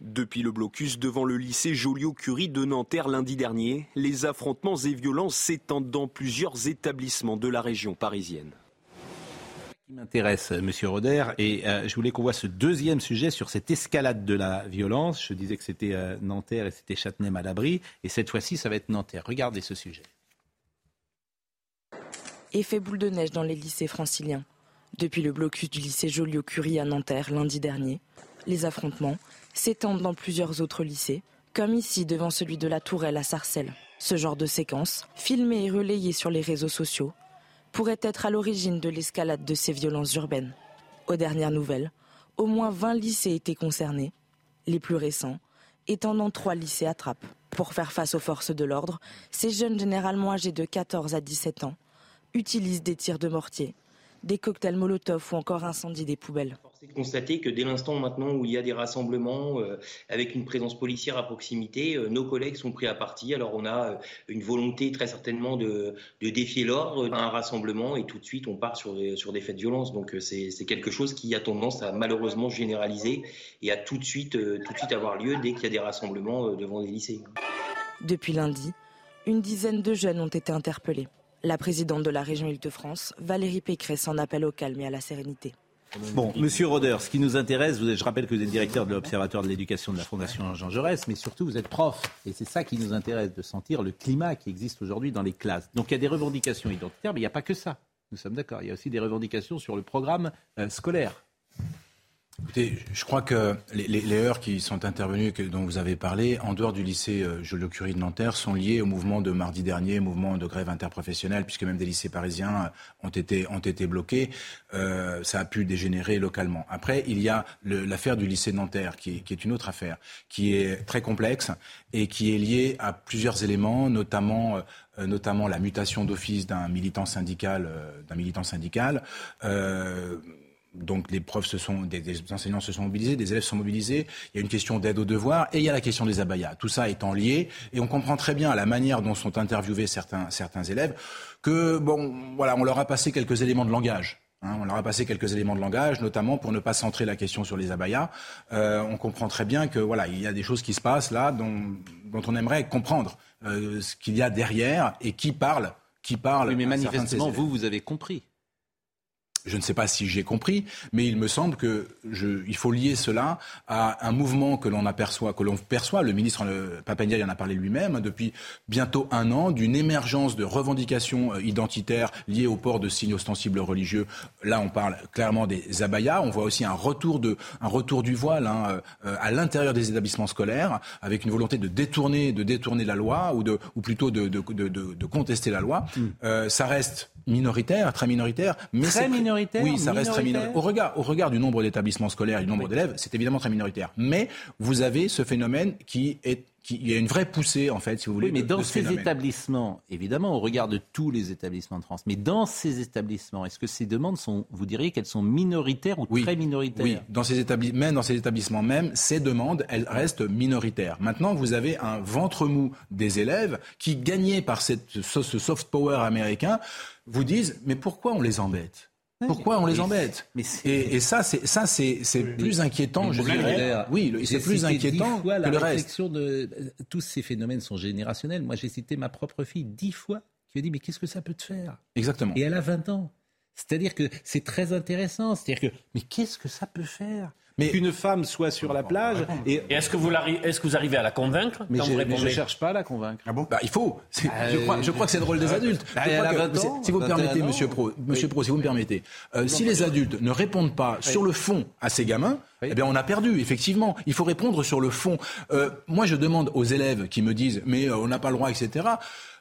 Depuis le blocus devant le lycée Joliot-Curie de Nanterre lundi dernier, les affrontements et violences s'étendent dans plusieurs établissements de la région parisienne qui m'intéresse, euh, Monsieur Roder, et euh, je voulais qu'on voit ce deuxième sujet sur cette escalade de la violence. Je disais que c'était euh, Nanterre et c'était Châtenay-Malabry, et cette fois-ci, ça va être Nanterre. Regardez ce sujet. Effet boule de neige dans les lycées franciliens. Depuis le blocus du lycée Joliot-Curie à Nanterre lundi dernier, les affrontements s'étendent dans plusieurs autres lycées, comme ici devant celui de la Tourelle à Sarcelles. Ce genre de séquence, filmée et relayée sur les réseaux sociaux, pourrait être à l'origine de l'escalade de ces violences urbaines. Aux dernières nouvelles, au moins 20 lycées étaient concernés, les plus récents étant dans trois lycées à Trappes. Pour faire face aux forces de l'ordre, ces jeunes généralement âgés de 14 à 17 ans utilisent des tirs de mortier, des cocktails Molotov ou encore incendient des poubelles. C'est de constater que dès l'instant maintenant où il y a des rassemblements euh, avec une présence policière à proximité, euh, nos collègues sont pris à partie. Alors on a euh, une volonté très certainement de, défier l'ordre à un rassemblement et tout de suite on part sur des, sur des faits de violence. Donc c'est quelque chose qui a tendance à malheureusement généraliser et à tout de suite, tout de suite avoir lieu dès qu'il y a des rassemblements devant des lycées. Depuis lundi, une dizaine de jeunes ont été interpellés. La présidente de la région Île-de-France, Valérie Pécresse, en appelle au calme et à la sérénité. Bon, Monsieur Roder, ce qui nous intéresse, je rappelle que vous êtes directeur de l'Observatoire de l'éducation de la Fondation Jean Jaurès, mais surtout vous êtes prof. Et c'est ça qui nous intéresse, de sentir le climat qui existe aujourd'hui dans les classes. Donc il y a des revendications identitaires, mais il n'y a pas que ça. Nous sommes d'accord. Il y a aussi des revendications sur le programme euh, scolaire. Écoutez, je crois que les, heures qui sont intervenues, que, dont vous avez parlé, en dehors du lycée euh, Joliot-Curie de Nanterre, sont liées au mouvement de mardi dernier, mouvement de grève interprofessionnelle, puisque même des lycées parisiens euh, ont été, ont été bloqués. Euh, ça a pu dégénérer localement. Après, il y a l'affaire du lycée Nanterre, qui qui est, une autre affaire, qui est très complexe et qui est liée à plusieurs éléments, notamment euh, notamment la mutation d'office d'un militant syndical, euh, d'un militant syndical. Euh, donc les profs se sont, des, enseignants se sont mobilisés, des élèves sont mobilisés. Il y a une question d'aide aux devoirs et il y a la question des abayas. Tout ça étant lié et on comprend très bien à la manière dont sont interviewés certains, certains élèves que bon, voilà, on leur a passé quelques éléments de langage. Hein. on leur a passé quelques éléments de langage, notamment pour ne pas centrer la question sur les abayas. Euh, on comprend très bien que voilà, il y a des choses qui se passent là dont, dont on aimerait comprendre euh, ce qu'il y a derrière et qui parle, qui parle. Oui, mais manifestement, vous, vous avez compris. Je ne sais pas si j'ai compris, mais il me semble que je, il faut lier cela à un mouvement que l'on aperçoit, que l'on perçoit. Le ministre y en a parlé lui-même depuis bientôt un an d'une émergence de revendications euh, identitaires liées au port de signes ostensibles religieux. Là, on parle clairement des abayas. On voit aussi un retour de, un retour du voile hein, euh, à l'intérieur des établissements scolaires, avec une volonté de détourner, de détourner la loi ou de, ou plutôt de, de, de contester la loi. Mm. Euh, ça reste minoritaire, très minoritaire, mais très minoritaire. Oui, ça reste très minoritaire. Au regard, au regard du nombre d'établissements scolaires et du nombre d'élèves, c'est évidemment très minoritaire. Mais vous avez ce phénomène qui est il y a une vraie poussée, en fait, si vous voulez. Oui, mais dans ces établissements, évidemment, on regarde tous les établissements de France, mais dans ces établissements, est-ce que ces demandes sont, vous diriez qu'elles sont minoritaires ou très minoritaires? Oui, dans ces établissements, même dans ces établissements même, ces demandes, elles restent minoritaires. Maintenant, vous avez un ventre mou des élèves qui, gagnés par cette, ce soft power américain, vous disent, mais pourquoi on les embête? Pourquoi on les embête et, ça, c'est ça, c'est plus inquiétant, je dirais. Oui, c'est plus inquiétant que le reste. De, tous ces phénomènes sont générationnels. Moi, j'ai cité ma propre fille dix fois qui a dit mais qu'est-ce que ça peut te faire? Exactement. Et elle a 20 ans. C'est-à-dire que c'est très intéressant. C'est-à-dire que mais qu'est-ce que ça peut faire? Mais qu'une femme soit sur la plage. Et, est-ce que vous est-ce que vous arrivez à la convaincre Mais je ne cherche pas à la convaincre. Ah bon bah, il faut. Euh, je, crois, je, crois, que c'est le rôle des adultes. Bah, si vous me permettez, Monsieur Pro, Monsieur Pro, si vous me permettez, euh, si les adultes ne répondent pas sur le fond à ces gamins, eh bien, on a perdu, effectivement. Il faut répondre sur le fond. Euh, moi, je demande aux élèves qui me disent, mais on n'a pas le droit, etc.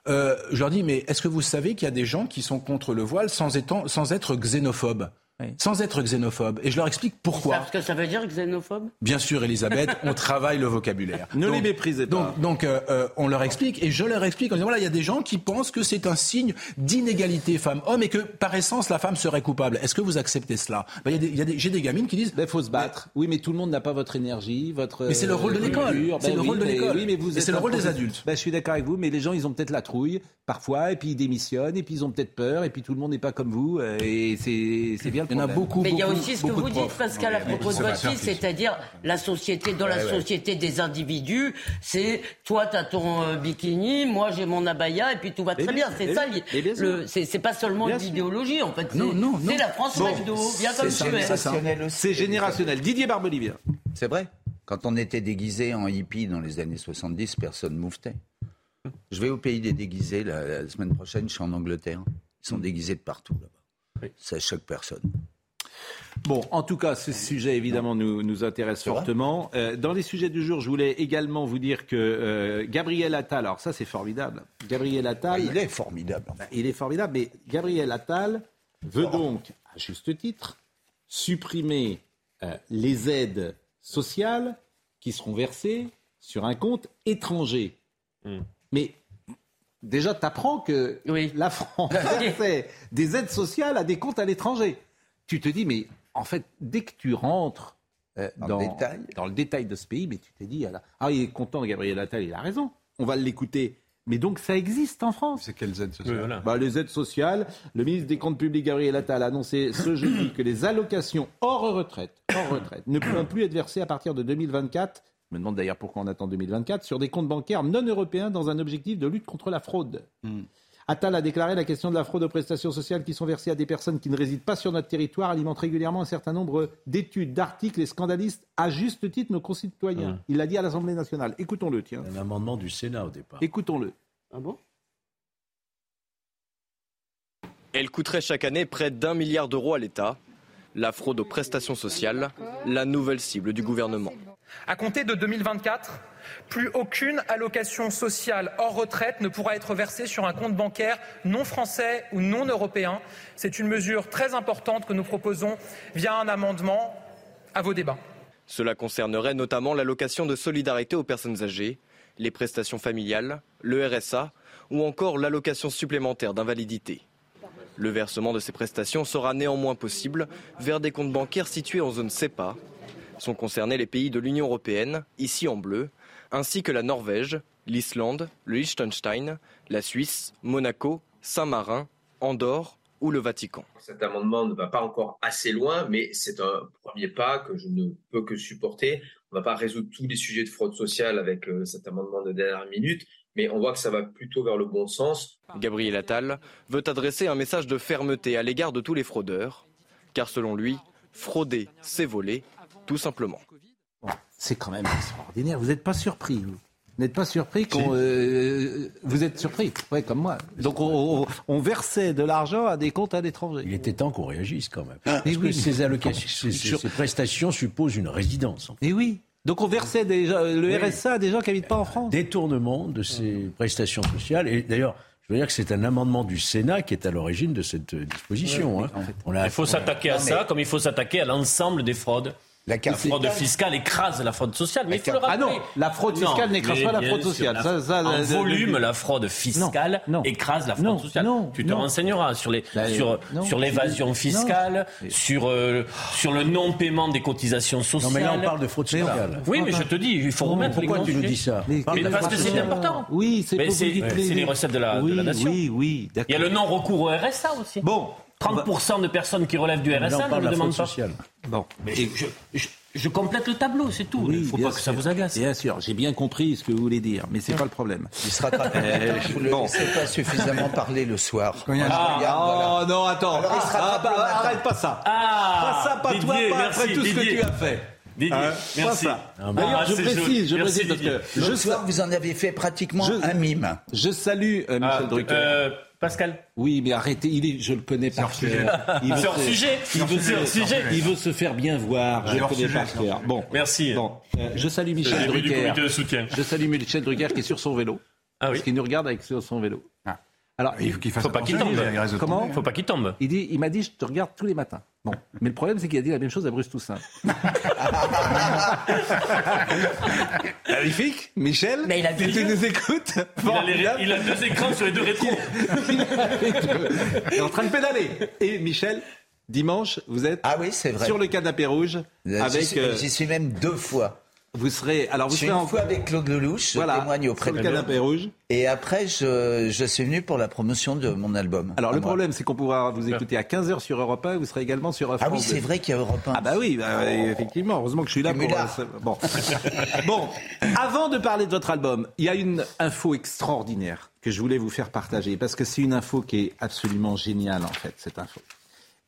Euh, je leur dis, mais est-ce que vous savez qu'il y a des gens qui sont contre le voile sans, étant, sans être xénophobes sans être xénophobe. Et je leur explique pourquoi. Parce que ça veut dire xénophobe? Bien sûr, Elisabeth, <laughs> on travaille le vocabulaire. Ne les méprisez pas. Donc, donc euh, euh, on leur explique, et je leur explique en disant, voilà, il y a des gens qui pensent que c'est un signe d'inégalité femme-homme et que par essence, la femme serait coupable. Est-ce que vous acceptez cela? Ben, J'ai des gamines qui disent... Il faut se battre. Oui, mais tout le monde n'a pas votre énergie, votre... Mais c'est le rôle de l'école. c'est le rôle de l'école. Oui, mais vous c'est le rôle des adultes. Ben, je suis d'accord avec vous, mais les gens, ils ont peut-être la trouille, parfois, et puis ils démissionnent, et puis ils ont peut-être peur, et puis tout le monde n'est pas comme vous, euh, et c'est bien le problème. Il y en a beaucoup, Mais il y a aussi ce que vous dites, Pascal, à propos de votre fils, c'est-à-dire la société, dans la société des individus, c'est toi, tu as ton euh, bikini, moi, j'ai mon abaya, et puis tout va très bien. C'est ça, c'est pas seulement l'idéologie, en fait. C'est la France McDo, bien comme tu C'est générationnel. Didier Barbelivien. C'est vrai. Quand on était déguisé en hippie dans les années 70, personne ne mouvetait. Je vais au pays des déguisés la, semaine prochaine, je suis en Angleterre. Ils sont déguisés de partout là-bas. Ça choque personne. Bon, en tout cas, ce sujet évidemment nous, nous intéresse fortement. Euh, dans les sujets du jour, je voulais également vous dire que euh, Gabriel Attal, alors ça c'est formidable. Gabriel Attal. Ah, il est formidable. Il est formidable, mais Gabriel Attal veut donc, à juste titre, supprimer euh, les aides sociales qui seront versées sur un compte étranger. Hmm. Mais déjà, tu apprends que la France <laughs> fait des aides sociales à des comptes à l'étranger. Tu te dis, mais en fait, dès que tu rentres euh, dans, le détail de ce pays, mais tu t'es dit, ah, il est content, Gabriel Attal, il a raison. On va l'écouter. Mais donc ça existe en France. C'est quelles aides sociales bah, Les aides sociales. Le ministre des Comptes publics, Gabriel Attal, a annoncé ce jeudi que les allocations hors retraite, hors retraite ne pourront plus être versées à partir de 2024 je me demande d'ailleurs pourquoi on attend 2024, sur des comptes bancaires non européens dans un objectif de lutte contre la fraude. Hmm. Attal a déclaré la question de la fraude aux prestations sociales qui sont versées à des personnes qui ne résident pas sur notre territoire alimente régulièrement un certain nombre d'études, d'articles et scandalistes à juste titre nos concitoyens. Hmm. Il l'a dit à l'Assemblée nationale. Écoutons-le, tiens. Un amendement du Sénat au départ. Écoutons-le. Ah bon? Elle coûterait chaque année près d'un milliard d'euros à l'État. La fraude aux prestations sociales, la nouvelle cible du gouvernement. À compter de 2024, plus aucune allocation sociale hors retraite ne pourra être versée sur un compte bancaire non français ou non européen. C'est une mesure très importante que nous proposons via un amendement à vos débats. Cela concernerait notamment l'allocation de solidarité aux personnes âgées, les prestations familiales, le RSA ou encore l'allocation supplémentaire d'invalidité. Le versement de ces prestations sera néanmoins possible vers des comptes bancaires situés en zone CEPA, sont concernés les pays de l'Union européenne, ici en bleu, ainsi que la Norvège, l'Islande, le Liechtenstein, la Suisse, Monaco, Saint-Marin, Andorre ou le Vatican. Cet amendement ne va pas encore assez loin, mais c'est un premier pas que je ne peux que supporter. On ne va pas résoudre tous les sujets de fraude sociale avec euh, cet amendement de dernière minute, mais on voit que ça va plutôt vers le bon sens. Gabriel Attal veut adresser un message de fermeté à l'égard de tous les fraudeurs, car selon lui, frauder, c'est voler, tout simplement. c'est quand même extraordinaire. Vous n'êtes pas surpris, vous n'êtes pas surpris qu'on. Euh, vous êtes surpris, ouais, comme moi. Donc on, versait de l'argent à des comptes à l'étranger. Il était temps qu'on réagisse quand même. Ah, Parce que ces allocations, ces, prestations supposent une résidence. Et oui. Donc on versait déjà le RSA à des gens qui n'habitent pas en France. Détournement de ces prestations sociales. Et d'ailleurs, je veux dire que c'est un amendement du Sénat qui est à l'origine de cette disposition. Hein. il faut s'attaquer à ça comme il faut s'attaquer à l'ensemble des fraudes. La, fraude fiscale écrase la fraude sociale, mais il faut le rappeler. Ah non, la fraude fiscale n'écrase pas la fraude sociale. en volume, la fraude fiscale écrase la fraude sociale. tu te renseigneras sur les bah, sur sur l'évasion fiscale, sur euh, sur le non paiement des cotisations sociales. Non, mais là on parle de fraude fiscale. Oui, mais je te dis, il faut remettre. Pourquoi tu nous dis ça Mais parce que c'est important. Oui, c'est les recettes de la nation. Oui, oui, Il y a le non recours au RSA aussi. Bon, 30% de personnes qui relèvent du RSA ne le demandent pas. Bon, mais je, complète le tableau, c'est tout. Il ne faut pas que ça vous agace. Bien sûr, j'ai bien compris ce que vous voulez dire, mais c'est pas le problème. Il sera <laughs> euh, vous ne laissez pas suffisamment parler le soir. Ah, oh non, attends. Ah, bah, arrête pas ça. Ah, pas ça, pas toi, pas après tout ce que tu as fait. Didier, hein, merci. D'ailleurs, je précise, je précise parce que le soir, vous en avez fait pratiquement un mime. Je salue euh, Michel ah, Drucker. Euh, Pascal Oui, mais arrêtez, il est, je le connais par cœur. <laughs> Il veut sujet. Il veut, sujet. il veut se faire bien voir. Je le connais par cœur. Bon, merci. Bon, euh, je salue Michel Drucker. Je salue Michel Drucker qui est sur son vélo. Ah oui. Parce qu'il nous regarde avec son vélo. Ah. Alors, il faut qu'il fasse faut pas qu'il tombe. Comment Faut pas qu'il tombe. Il dit, il m'a dit, je te regarde tous les matins. Bon, <laughs> mais le problème, c'est qu'il a dit la même chose à Bruce Toussaint. <laughs> Magnifique, Michel. Mais il a tu nous écoutes il, a il a deux écrans sur les deux rétros. <laughs> il est en train de pédaler. Et Michel, dimanche, vous êtes ah oui, c'est vrai. sur le canapé rouge avec. J'y suis, euh, suis même deux fois. Vous serez. Alors, vous je suis serez une en. fois avec Claude Lelouch, je Voilà, témoigne auprès de canapé rouge. Et après, je, je suis venu pour la promotion de mon album. Alors, le moi. problème, c'est qu'on pourra vous écouter à 15h sur Europe 1 et vous serez également sur France Ah oui, c'est 2. vrai qu'il y a Europe 1. Ah bah oui, bah, effectivement. Heureusement que je suis là pour. Euh, Bon. <laughs> bon, avant de parler de votre album, il y a une info extraordinaire que je voulais vous faire partager parce que c'est une info qui est absolument géniale en fait, cette info.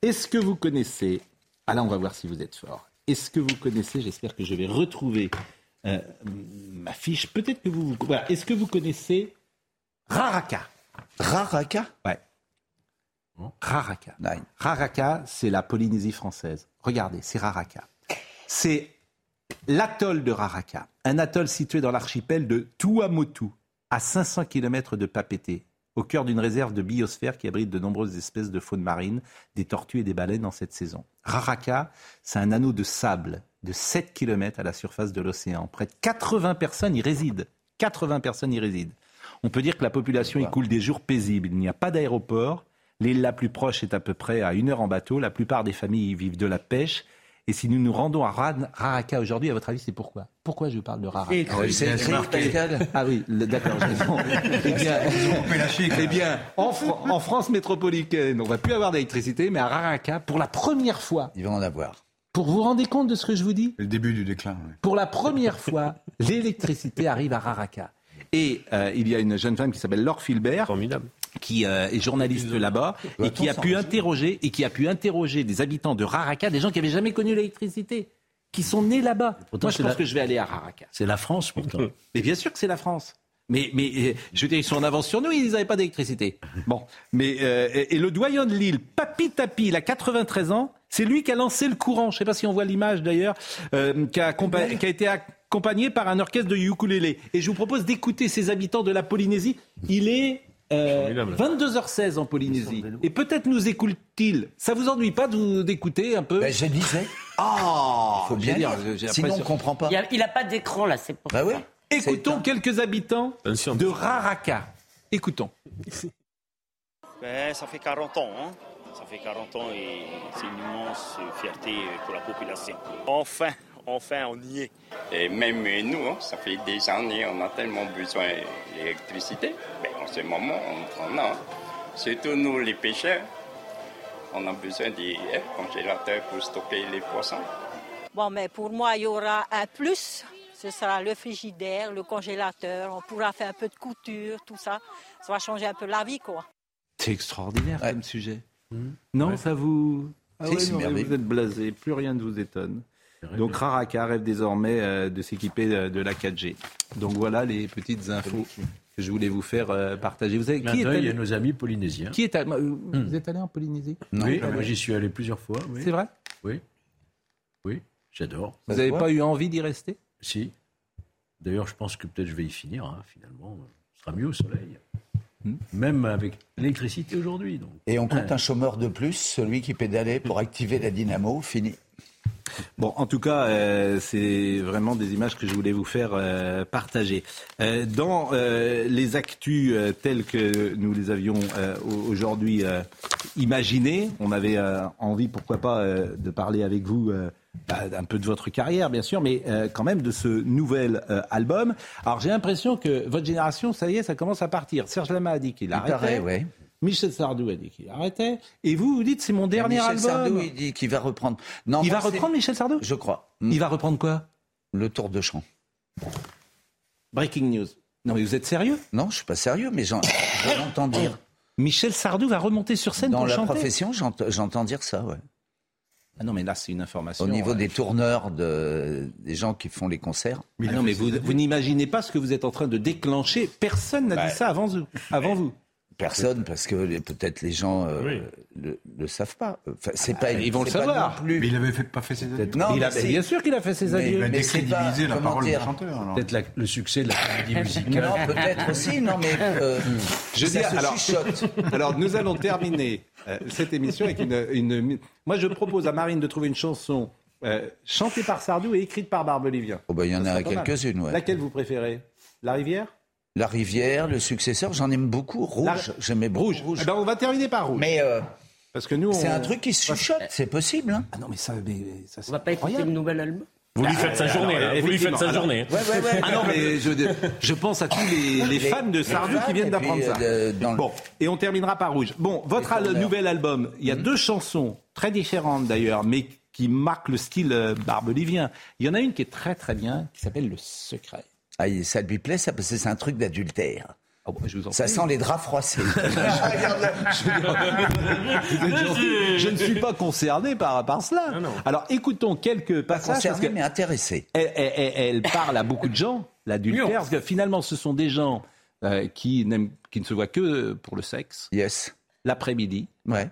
Est-ce que vous connaissez Ah là, on va voir si vous êtes fort. Est-ce que vous connaissez J'espère que je vais retrouver euh, ma fiche. Peut-être que vous. Voilà. Est-ce que vous connaissez Raraka? Raraka? Ouais. Raraka. Raraka, c'est la Polynésie française. Regardez, c'est Raraka. C'est l'atoll de Raraka, un atoll situé dans l'archipel de Tuamotu, à 500 km de Papeete, au cœur d'une réserve de biosphère qui abrite de nombreuses espèces de faune marine, des tortues et des baleines en cette saison. Raraka, c'est un anneau de sable de 7 km à la surface de l'océan. Près de 80 personnes y résident. 80 personnes y résident. On peut dire que la population y coule des jours paisibles. Il n'y a pas d'aéroport. L'île la plus proche est à peu près à une heure en bateau. La plupart des familles y vivent de la pêche. Et si nous nous rendons à Ra- Raraka aujourd'hui, à votre avis, c'est pourquoi? Pourquoi je vous parle de Raraka écrit, c'est écrit, Pascal. Ah oui, d'accord. j'ai-. Eh bien, eh bien, en, Fran- en France métropolitaine, on va plus avoir d'électricité, mais à Raraka, pour la première fois, il va en avoir. Pour vous rendre compte de ce que je vous dis? Le début du déclin. oui. Pour la première fois, l'électricité arrive à Raraka. Et euh, il y a une jeune femme qui s'appelle Laure Filbert, qui euh, est journaliste là-bas et qui a pu interroger et qui a pu interroger des habitants de Raraka, des gens qui n'avaient jamais connu l'électricité, qui sont nés là-bas. Moi, je pense la- que je vais aller à Raraka. C'est la France, pourtant. <laughs> Mais bien sûr que c'est la France. Mais, mais euh, je veux dire, ils sont en avance sur nous, ils n'avaient pas d'électricité. Bon, mais euh, et, le doyen de l'île, Papi Tapi, il a 93 ans, c'est lui qui a lancé le courant. Je ne sais pas si on voit l'image d'ailleurs, euh, qui, a qui a été accompagné par un orchestre de ukulélé. Et je vous propose d'écouter ces habitants de la Polynésie. Il est euh, 22h16 en Polynésie. Et peut-être nous écoute-t-il. Ça vous ennuie pas d'écouter un peu Ben, je disais. Ah, Faut bien j'ai dire. Sinon, on comprend pas. Il n'a pas d'écran là, c'est pour Bah oui. Écoutons quelques habitants de Raraka. Écoutons. Ben, ça fait 40 ans. Hein. Ça fait 40 ans et c'est une immense fierté pour la population. Enfin, enfin, on y est. Et même nous, hein, ça fait des années, on a tellement besoin d'électricité. Mais en ce moment, on en a. hein. Surtout nous, les pêcheurs, on a besoin des hein, congélateurs pour stocker les poissons. Bon, mais pour moi, il y aura un plus. Ce sera le frigidaire, le congélateur. On pourra faire un peu de couture, tout ça. Ça va changer un peu la vie, quoi. C'est extraordinaire comme sujet. Non, ça vous. Ah Si, ouais, non, vous êtes blasé, plus rien ne vous étonne. Donc Raraka rêve désormais euh, de s'équiper euh, de la 4G. Donc voilà les petites infos que je voulais vous faire euh, partager. Vous savez qui est allé, à nos amis polynésiens. qui est allé- euh, Vous êtes allé en Polynésie oui, moi j'y suis allé plusieurs fois. oui. C'est vrai Oui. Oui, j'adore. Vous n'avez pas eu envie d'y rester Si. D'ailleurs, je pense que peut-être je vais y finir, hein, finalement. Ce sera mieux au soleil. Hmm. Même avec l'électricité aujourd'hui. Et on compte Ouais. un chômeur de plus, celui qui pédalait pour activer la dynamo, fini. Bon, en tout cas, euh, c'est vraiment des images que je voulais vous faire euh, partager. Euh, dans les actus telles que nous les avions au- aujourd'hui imaginées, on avait envie, pourquoi pas, de parler avec vous bah, un peu de votre carrière, bien sûr, mais euh, quand même de ce nouvel euh, album. Alors, j'ai l'impression que votre génération, ça y est, ça commence à partir. Serge Lama a dit qu'il arrêtait. paraît, ouais. Michel Sardou a dit qu'il arrêtait. Et vous, vous dites c'est mon dernier Michel album. Sardou, il dit qu'il va reprendre. Non, Il va reprendre Michel Sardou? Je crois. Il va reprendre quoi? Le tour de chant. Breaking news. Non mais vous êtes sérieux? Non, je suis pas sérieux, mais j'en- je l'entends dire. <laughs> Michel Sardou va remonter sur scène Dans pour la chanter profession, j'ent- j'entends dire ça, ouais. Ah non mais là c'est une information. Au niveau euh, des tourneurs, de, des gens qui font les concerts. Ah non mais vous, vous n'imaginez pas ce que vous êtes en train de déclencher. Personne n'a Bah, dit ça avant vous. Avant vous. Personne, parce que peut-être les gens euh, le, le savent pas. Enfin, c'est pas. Ah, ils vont le pas savoir. non plus. Mais il avait fait- pas fait ses adieux. Non, Il mais a- bien sûr qu'il a fait ses Mais- adieux. Il a mais c'est pas- décrédibilisé la comment parole du dire chanteur. alors. Peut-être le succès de la comédie <laughs> musicale. Non, peut-être aussi, non, mais euh, <laughs> Je ça dis, se alors, chuchote. <laughs> alors nous allons terminer euh, cette émission avec une, une- Moi je propose à Marine de trouver une chanson euh, chantée par Sardou et écrite par Barbelivien. Oh, bah, il y en a quelques-unes, ouais. Laquelle vous préférez? La rivière? La rivière, le successeur, j'en aime beaucoup. Rouge, La- j'aimais beaucoup Rouge. rouge. Eh ben, on va terminer par rouge. Mais euh, Parce que nous, c'est un truc qui se chuchote, c'est possible. Hein Ah non mais ça, mais ça On va pas écouter le nouvel album Vous lui faites sa Ah, journée, alors, là. Vous lui faites sa journée. Alors- Ah non, mais je, je pense à tous les, <laughs> les fans de Sardou qui viennent d'apprendre ça. Bon, et on terminera par Rouge. Bon, votre al- nouvel album, il y a deux chansons très différentes d'ailleurs, mais qui marquent le style euh, barbelivien. Il y en a une qui est très très bien, qui s'appelle Le Secret. Ah, ça lui plaît, ça, parce que c'est un truc d'adultère. Ah ça prie. sent les draps froissés. <laughs> <laughs> Je ne suis pas concerné par, par cela. Alors écoutons quelques passages. concerné, parce que mais intéressé. Elle, elle- elle- elle parle à beaucoup de gens, l'adultère, parce que finalement ce sont des gens euh, qui, n'aiment- qui ne se voient que pour le sexe. Yes. L'après-midi. Ouais.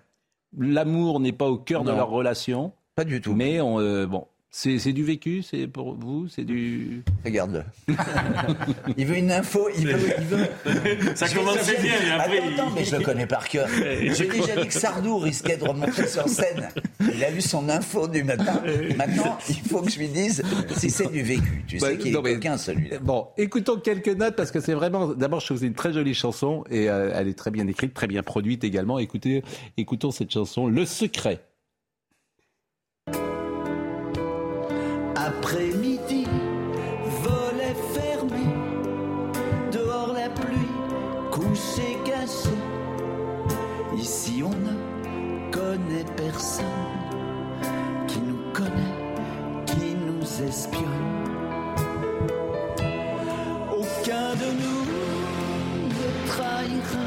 L'amour n'est pas au cœur de leur relation. Pas du tout. Mais on, euh, bon, c'est c'est du vécu, c'est pour vous, c'est du. Regarde-le. <laughs> il veut une info, il veut. Il veut... Ça je- bien, et après, Attends, attends, mais je le connais par cœur. <laughs> J'ai déjà dit que Sardou risquait de remonter sur scène. Il a lu son info du matin. <laughs> Maintenant, il faut que je lui dise si c'est du vécu. Tu sais qu'il est mais- coquin, celui-là. Bon, écoutons quelques notes parce que c'est vraiment. D'abord, je trouve une très jolie chanson et euh, elle est très bien écrite, très bien produite également. Écoutez, écoutons cette chanson, Le Secret. Après-midi, volet fermé, dehors la pluie, couché caché. Ici on ne connaît personne qui nous connaît, qui nous espionne. Aucun de nous ne trahira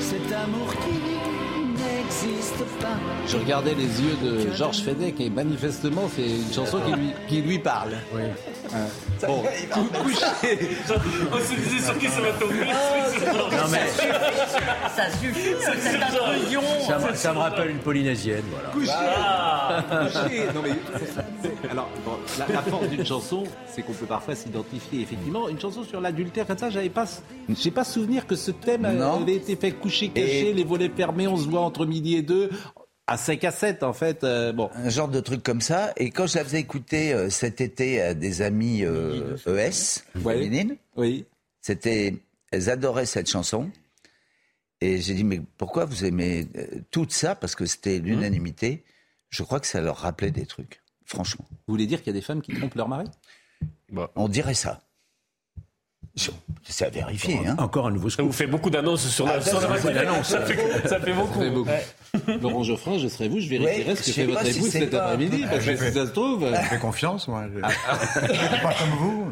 cet amour qui. Je regardais les yeux de Georges Fenech et manifestement, c'est une chanson qui lui, qui lui parle. Oui. Bon, cou- couché. On se disait sur qui ça va tomber. Non, mais- Ça suffit, cette intrusion. Ça, me- ça me rappelle une polynésienne, voilà. Couché. Couché. <laughs> Non, mais c'est- <laughs> alors, bon, la, la force d'une chanson, c'est qu'on peut parfois s'identifier. Effectivement, une chanson sur l'adultère, comme ça, j'avais pas, j'ai pas souvenir que ce thème Non. avait été fait couché, caché, les volets fermés, on se voit entre midi et deux, à 5 à 7, en fait. euh, bon. Un genre de truc comme ça. Et quand je la faisais écouter euh, cet été à des amis euh, ES, féminines, oui. c'était, elles adoraient cette chanson. Et j'ai dit, mais pourquoi vous aimez euh, tout ça? Parce que c'était l'unanimité. Je crois que ça leur rappelait des trucs, franchement. Vous voulez dire qu'il y a des femmes qui trompent leur mari? On dirait ça. C'est à vérifier. Hein. Encore un nouveau Ça vous fait beaucoup d'annonces sur la, Ah, ça. Ça fait, ça fait beaucoup. Ça fait beaucoup. <laughs> Laurent Geoffrin, je serai vous, je vérifierai Ouais, ce que fait votre si épouse c'est cet après-midi, parce que si ça se trouve. Je fais confiance, moi. Je... <laughs> pas comme vous.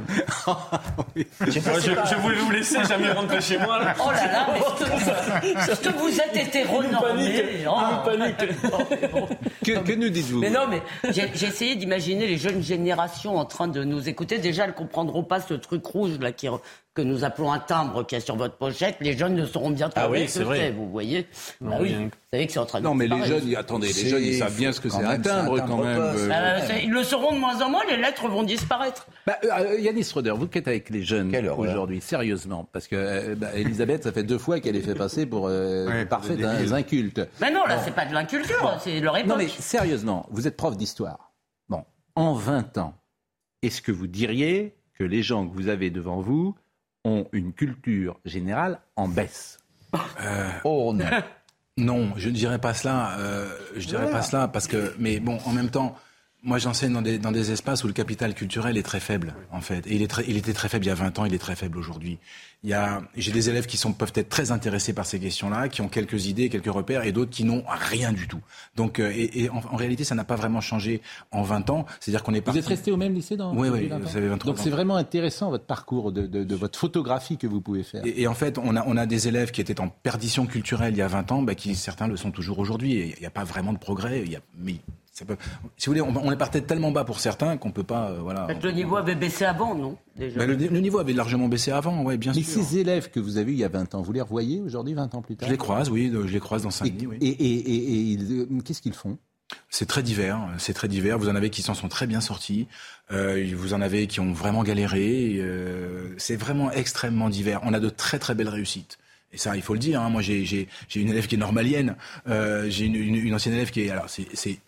Je pas si je, je voulais vous laisser jamais rentrer chez moi. Là. Oh là là, mais <laughs> que vous êtes hétéronormé oh. Que, que nous dites-vous? Mais non, mais j'ai essayé d'imaginer les jeunes générations en train de nous écouter. Déjà, elles comprendront pas ce truc rouge là qui, que nous appelons un timbre qui est sur votre pochette. Les jeunes ne sauront bientôt Ah oui, ce que c'est vrai. Vous voyez Bah oui. bien. Vous savez que c'est en train de Non, mais les jeunes, attendez, les jeunes, ils savent bien ce que c'est un timbre, quand même. euh. Euh, c'est- ils le sauront de moins en moins. Les lettres vont disparaître. Bah, euh, Yannis Roder, vous qui êtes avec les jeunes aujourd'hui, sérieusement, parce que euh, bah, Elisabeth, ça fait deux fois qu'elle est fait passer pour euh, Ouais, hein, débiles. inculte. Mais non, là, c'est pas de l'inculture, c'est leur époque. Non mais sérieusement, vous êtes prof d'histoire. Bon, en 20 ans, est-ce que vous diriez que les gens que vous avez devant vous ont une culture générale en baisse Oh non. Non, je ne dirais pas cela. euh, je dirais Voilà. pas cela parce que, mais bon, en même temps, moi j'enseigne dans des, dans des espaces où le capital culturel est très faible, en fait. Et il, est très, il était très faible il y a 20 ans, il est très faible aujourd'hui. Il y a, j'ai des élèves qui sont, peuvent être très intéressés par ces questions-là, qui ont quelques idées, quelques repères, et d'autres qui n'ont rien du tout. Donc, euh, et, et en, en réalité, ça n'a pas vraiment changé en 20 ans. C'est-à-dire qu'on est Vous parti. êtes resté au même lycée dans Oui, oui, 20 ans vous avez 23 Donc c'est vraiment intéressant votre parcours de, de- de votre photographie que vous pouvez faire. Et, et en fait, on a, on a des élèves qui étaient en perdition culturelle il y a 20 ans, bah, qui certains le sont toujours aujourd'hui. Il n'y a pas vraiment de progrès. Il y a, mais ça peut, si vous voulez, on, on est parti tellement bas pour certains qu'on peut pas. euh, voilà. Le niveau avait baissé avant, non déjà? Bah, le, le niveau avait largement baissé avant, ouais, bien Mais sûr. ces élèves que vous avez eu il y a 20 ans, vous les revoyez aujourd'hui, 20 ans plus tard? Je les croise, oui, je les croise dans Et, Saint-Denis, oui. et, et- et- et ils- euh, qu'est-ce qu'ils font? C'est très divers, c'est très divers. Vous en avez qui s'en sont très bien sortis, euh, vous en avez qui ont vraiment galéré. euh, c'est vraiment extrêmement divers. On a de très très belles réussites. Et ça, il faut le dire. hein. Moi, j'ai une élève qui est normalienne. Euh, j'ai une, une, une ancienne élève qui est alors c'est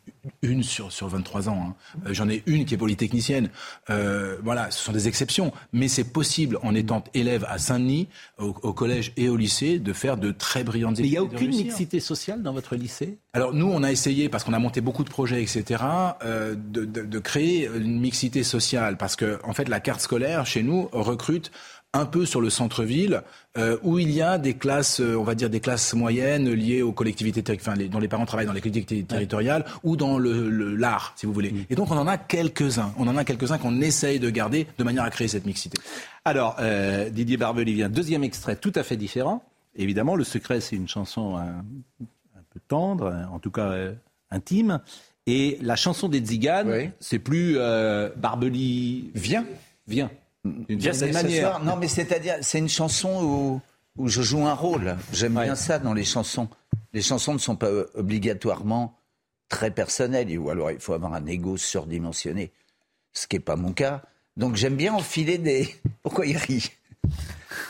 une sur, sur 23 ans. Hein. Euh, J'en ai une qui est polytechnicienne. Euh, voilà, ce sont des exceptions. Mais c'est possible, en étant élève à Saint-Denis, au, au collège et au lycée, de faire de très brillantes Mais il études. n'y a aucune mixité sociale dans votre lycée? Alors nous, on a essayé, parce qu'on a monté beaucoup de projets, etc., euh, de, de- de créer une mixité sociale. Parce que, en fait, la carte scolaire, chez nous, recrute un peu sur le centre-ville, euh, où il y a des classes, euh, on va dire des classes moyennes liées aux collectivités, enfin, les- dont les parents travaillent dans les collectivités territoriales ou dans le le- l'art, si vous voulez. Et donc on en a quelques-uns. On en a quelques-uns qu'on essaye de garder de manière à créer cette mixité. Alors, euh, Didier Barbelivien, deuxième extrait tout à fait différent. Évidemment, Le Secret, c'est une chanson un, un peu tendre, en tout cas euh, intime. Et la chanson des Tziganes, c'est plus euh, Barbeli. Viens. Viens. D'une Viens, certaine c'est ce manière. soir. Non, mais c'est-à-dire, c'est une chanson où, où je joue un rôle. J'aime bien ça dans les chansons. Les chansons ne sont pas euh, obligatoirement très personnelles, ou alors il faut avoir un ego surdimensionné, ce qui n'est pas mon cas. Donc j'aime bien enfiler des... <laughs> Pourquoi il rit?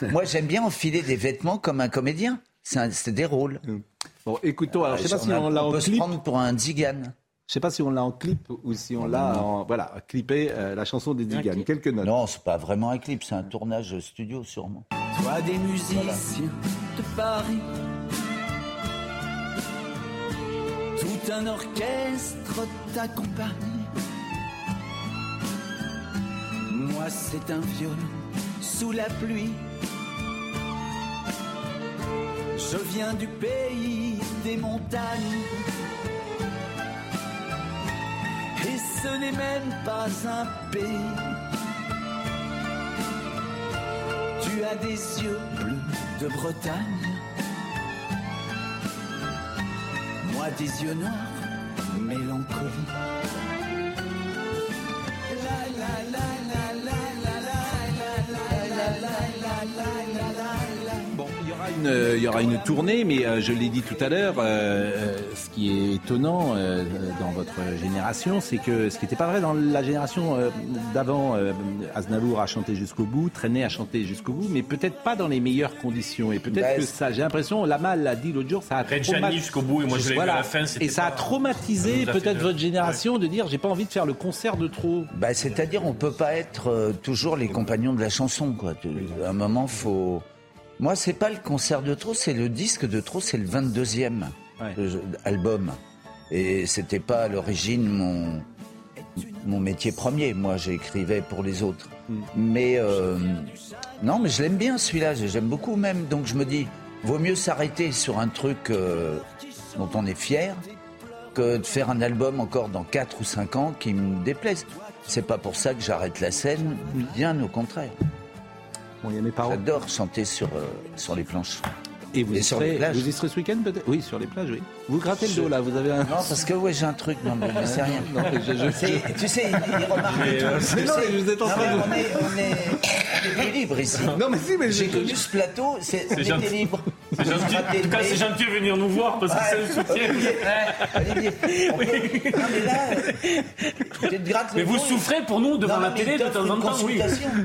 Moi, j'aime bien enfiler des vêtements comme un comédien. C'est des rôles. Bon, écoutons, alors je sais pas si a- on l'a en peut se prendre pour un tzigane. Je sais pas si on l'a en clip ou si on l'a en. Voilà, clippé euh, la chanson des Tziganes. Quelques notes. Non, c'est pas vraiment un clip, c'est un tournage studio sûrement. Toi des musiciens de Paris, tout un orchestre t'accompagne. Moi c'est un violon sous la pluie. Je viens du pays des montagnes. Ce n'est même pas un pays. Tu as des yeux bleus de Bretagne. Moi des yeux noirs, mélancolie. Une, euh, il y aura une tournée, mais euh, je l'ai dit tout à l'heure, euh, euh, ce qui est étonnant euh, dans votre génération, c'est que ce qui n'était pas vrai dans la génération euh, d'avant, euh, Aznavour a chanté jusqu'au bout, Trenet a chanté jusqu'au bout, mais peut-être pas dans les meilleures conditions. Et peut-être Bah, que ça, j'ai l'impression, Lama l'a dit l'autre jour, ça a Reggiani trauma- jusqu'au bout, et moi, je l'ai vu à la fin, c'était Et ça a traumatisé peut-être de- votre génération de dire j'ai pas envie de faire le concert de trop. Bah, c'est-à-dire, on peut pas être euh, toujours les compagnons de la chanson, quoi. À un moment, faut. Moi, c'est pas le concert de trop, c'est le disque de trop, c'est le 22e euh, album. Et c'était pas à l'origine mon mon métier premier. Moi, j'écrivais pour les autres. Mais euh, non, mais je l'aime bien celui-là. J'aime beaucoup même. Donc je me dis, vaut mieux s'arrêter sur un truc euh, dont on est fier que de faire un album encore dans 4 ou 5 ans qui me déplaise. C'est pas pour ça que j'arrête la scène, bien au contraire. J'adore chanter sur, euh, sur les planches. Et vous, y serez, les plages. vous y serez ce week-end peut-être? Oui, sur les plages, oui. Vous grattez le dos là, vous avez un. Non, parce que ouais, j'ai un truc, non, mais c'est rien. Non, mais je- je- C'est- Tu sais, il, il remarque Mais, euh, Tu mais non, sais- mais vous êtes en Non, train de- on est, on est, on est plus libre ici. Non, mais si, mais J'ai je- connu ce plateau, c'est, on C'est était libre. C'est gentil. En tout cas, c'est gentil de venir nous voir parce que ça nous soutient. Olivier, peut- Non, mais là, tu te grattes le Mais vous souffrez pour nous devant Non, la télé il de temps en temps, oui.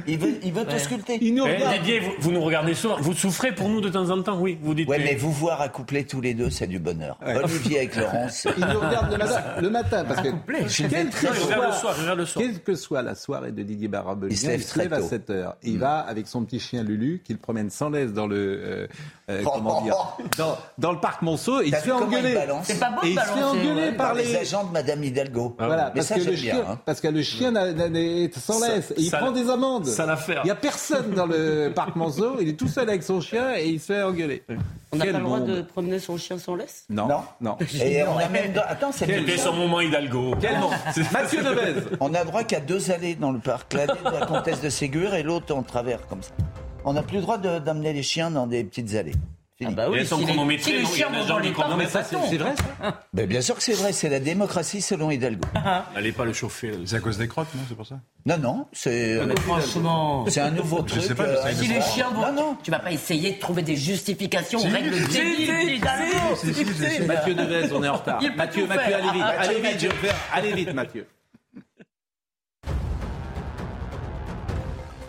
Il veut, il veut te Ouais. sculpter. Eh, Didier, vous, vous nous regardez souvent. Vous souffrez pour nous de temps en temps, oui. Vous dites. Ouais, mais vous voir accoupler tous les deux, c'est du bonheur. Olivier avec Laurence. Il nous regarde le matin, le matin parce que Je suis quel très que soit, quelle que soit la soirée de Didier Barabelin, Il se lève très à tôt. 7 heures. Il Mm. va avec son petit chien Lulu qu'il promène sans laisse dans le euh, euh, Oh, comment dire dans, dans le parc Monceau et il se fait engueuler. C'est pas beau et de il se fait engueuler par les agents de Madame Hidalgo. voilà, mais parce ça, que, le chien, hein. parce que le chien n'est sans laisse et il prend des amendes. ça l'affaire. Il n'y a personne dans le <laughs> parc Monceau, il est tout seul avec son chien et il se fait engueuler. On n'a pas le droit monde. de promener son chien sans laisse? Non, Non. non. Et on a même. Attends, c'est Quel était son moment Hidalgo? Quel monde <laughs> Mathieu Devez. On a droit qu'à deux allées dans le parc. L'allée de la comtesse de Ségur et l'autre en travers, comme ça. On n'a plus le droit d'amener les chiens dans des petites allées. Ah bah oui, si les non, il y chiens a des vont gens dans qui ça C'est vrai ça Ben, bien sûr que c'est vrai, c'est la démocratie selon Hidalgo. N'allez pas le chauffer. C'est à cause des crottes, non C'est pour ça Non, non, c'est Mais franchement, c'est un nouveau Je truc. sais pas, euh, si les chiens vont, Non, non. tu vas pas essayer de trouver des justifications aux règles débiles d'Hidalgo. Mathieu Devez, on est en retard. Mathieu, Mathieu, allez vite, Ah, allez vite, je vais faire- allez vite, Mathieu.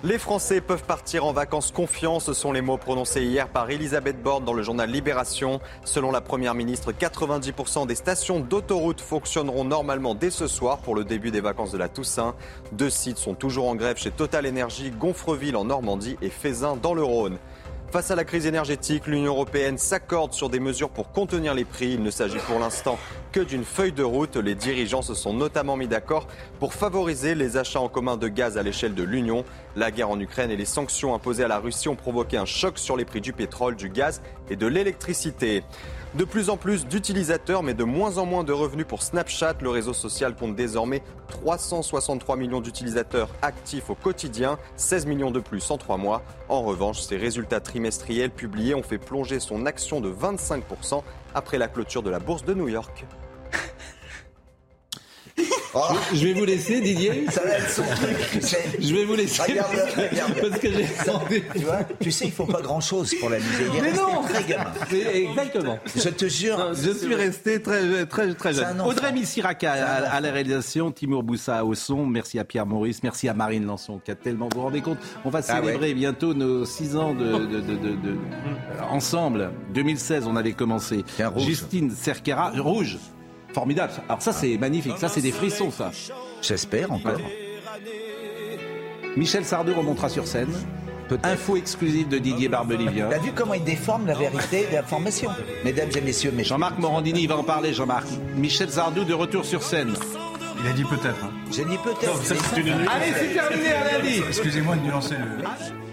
Les Français peuvent partir en vacances confiants, ce sont les mots prononcés hier par Elisabeth Borne dans le journal Libération. Selon la Première ministre, 90% des stations d'autoroute fonctionneront normalement dès ce soir pour le début des vacances de la Toussaint. Deux sites sont toujours en grève chez Total Energy, Gonfreville en Normandie et Fézin dans le Rhône. Face à la crise énergétique, l'Union européenne s'accorde sur des mesures pour contenir les prix. Il ne s'agit pour l'instant que d'une feuille de route. Les dirigeants se sont notamment mis d'accord pour favoriser les achats en commun de gaz à l'échelle de l'Union. La guerre en Ukraine et les sanctions imposées à la Russie ont provoqué un choc sur les prix du pétrole, du gaz et de l'électricité. De plus en plus d'utilisateurs, mais de moins en moins de revenus pour Snapchat. Le réseau social compte désormais 363 millions d'utilisateurs actifs au quotidien, 16 millions de plus en trois mois. En revanche, ses résultats trimestriels publiés ont fait plonger son action de 25% après la clôture de la bourse de New York. <laughs> Je vais vous laisser, Didier. Ça va être son truc. Je vais vous laisser. Regarde, regarde. Parce que j'ai Tu vois, tu sais, il faut pas grand chose pour l'amuser. Mais non très gamin. Mais Exactement. Je te jure. Je suis resté très, très, très jeune. Audrey Missiraka à, à la réalisation, Timur Boussa au son. Merci à Pierre Maurice, merci à Marine Lançon qui a tellement. Vous vous rendez compte On va Ah célébrer bientôt nos six ans de, de- de- de- de- ensemble. 2016, on avait commencé. rouge. Justine Cerquera, rouge. Formidable. Alors ça, c'est magnifique. Ça, c'est des frissons, ça. J'espère encore. Michel Sardou remontera sur scène. Info exclusive de Didier Barbelivien. T'as vu comment il déforme la vérité et l'information Mesdames et messieurs, mes Jean-Marc Morandini, il va en parler, Jean-Marc. Michel Sardou de retour sur scène. Il a dit peut-être. hein. J'ai dit peut-être. Allez, c'est terminé, à lundi. Excusez-moi de nuancer le.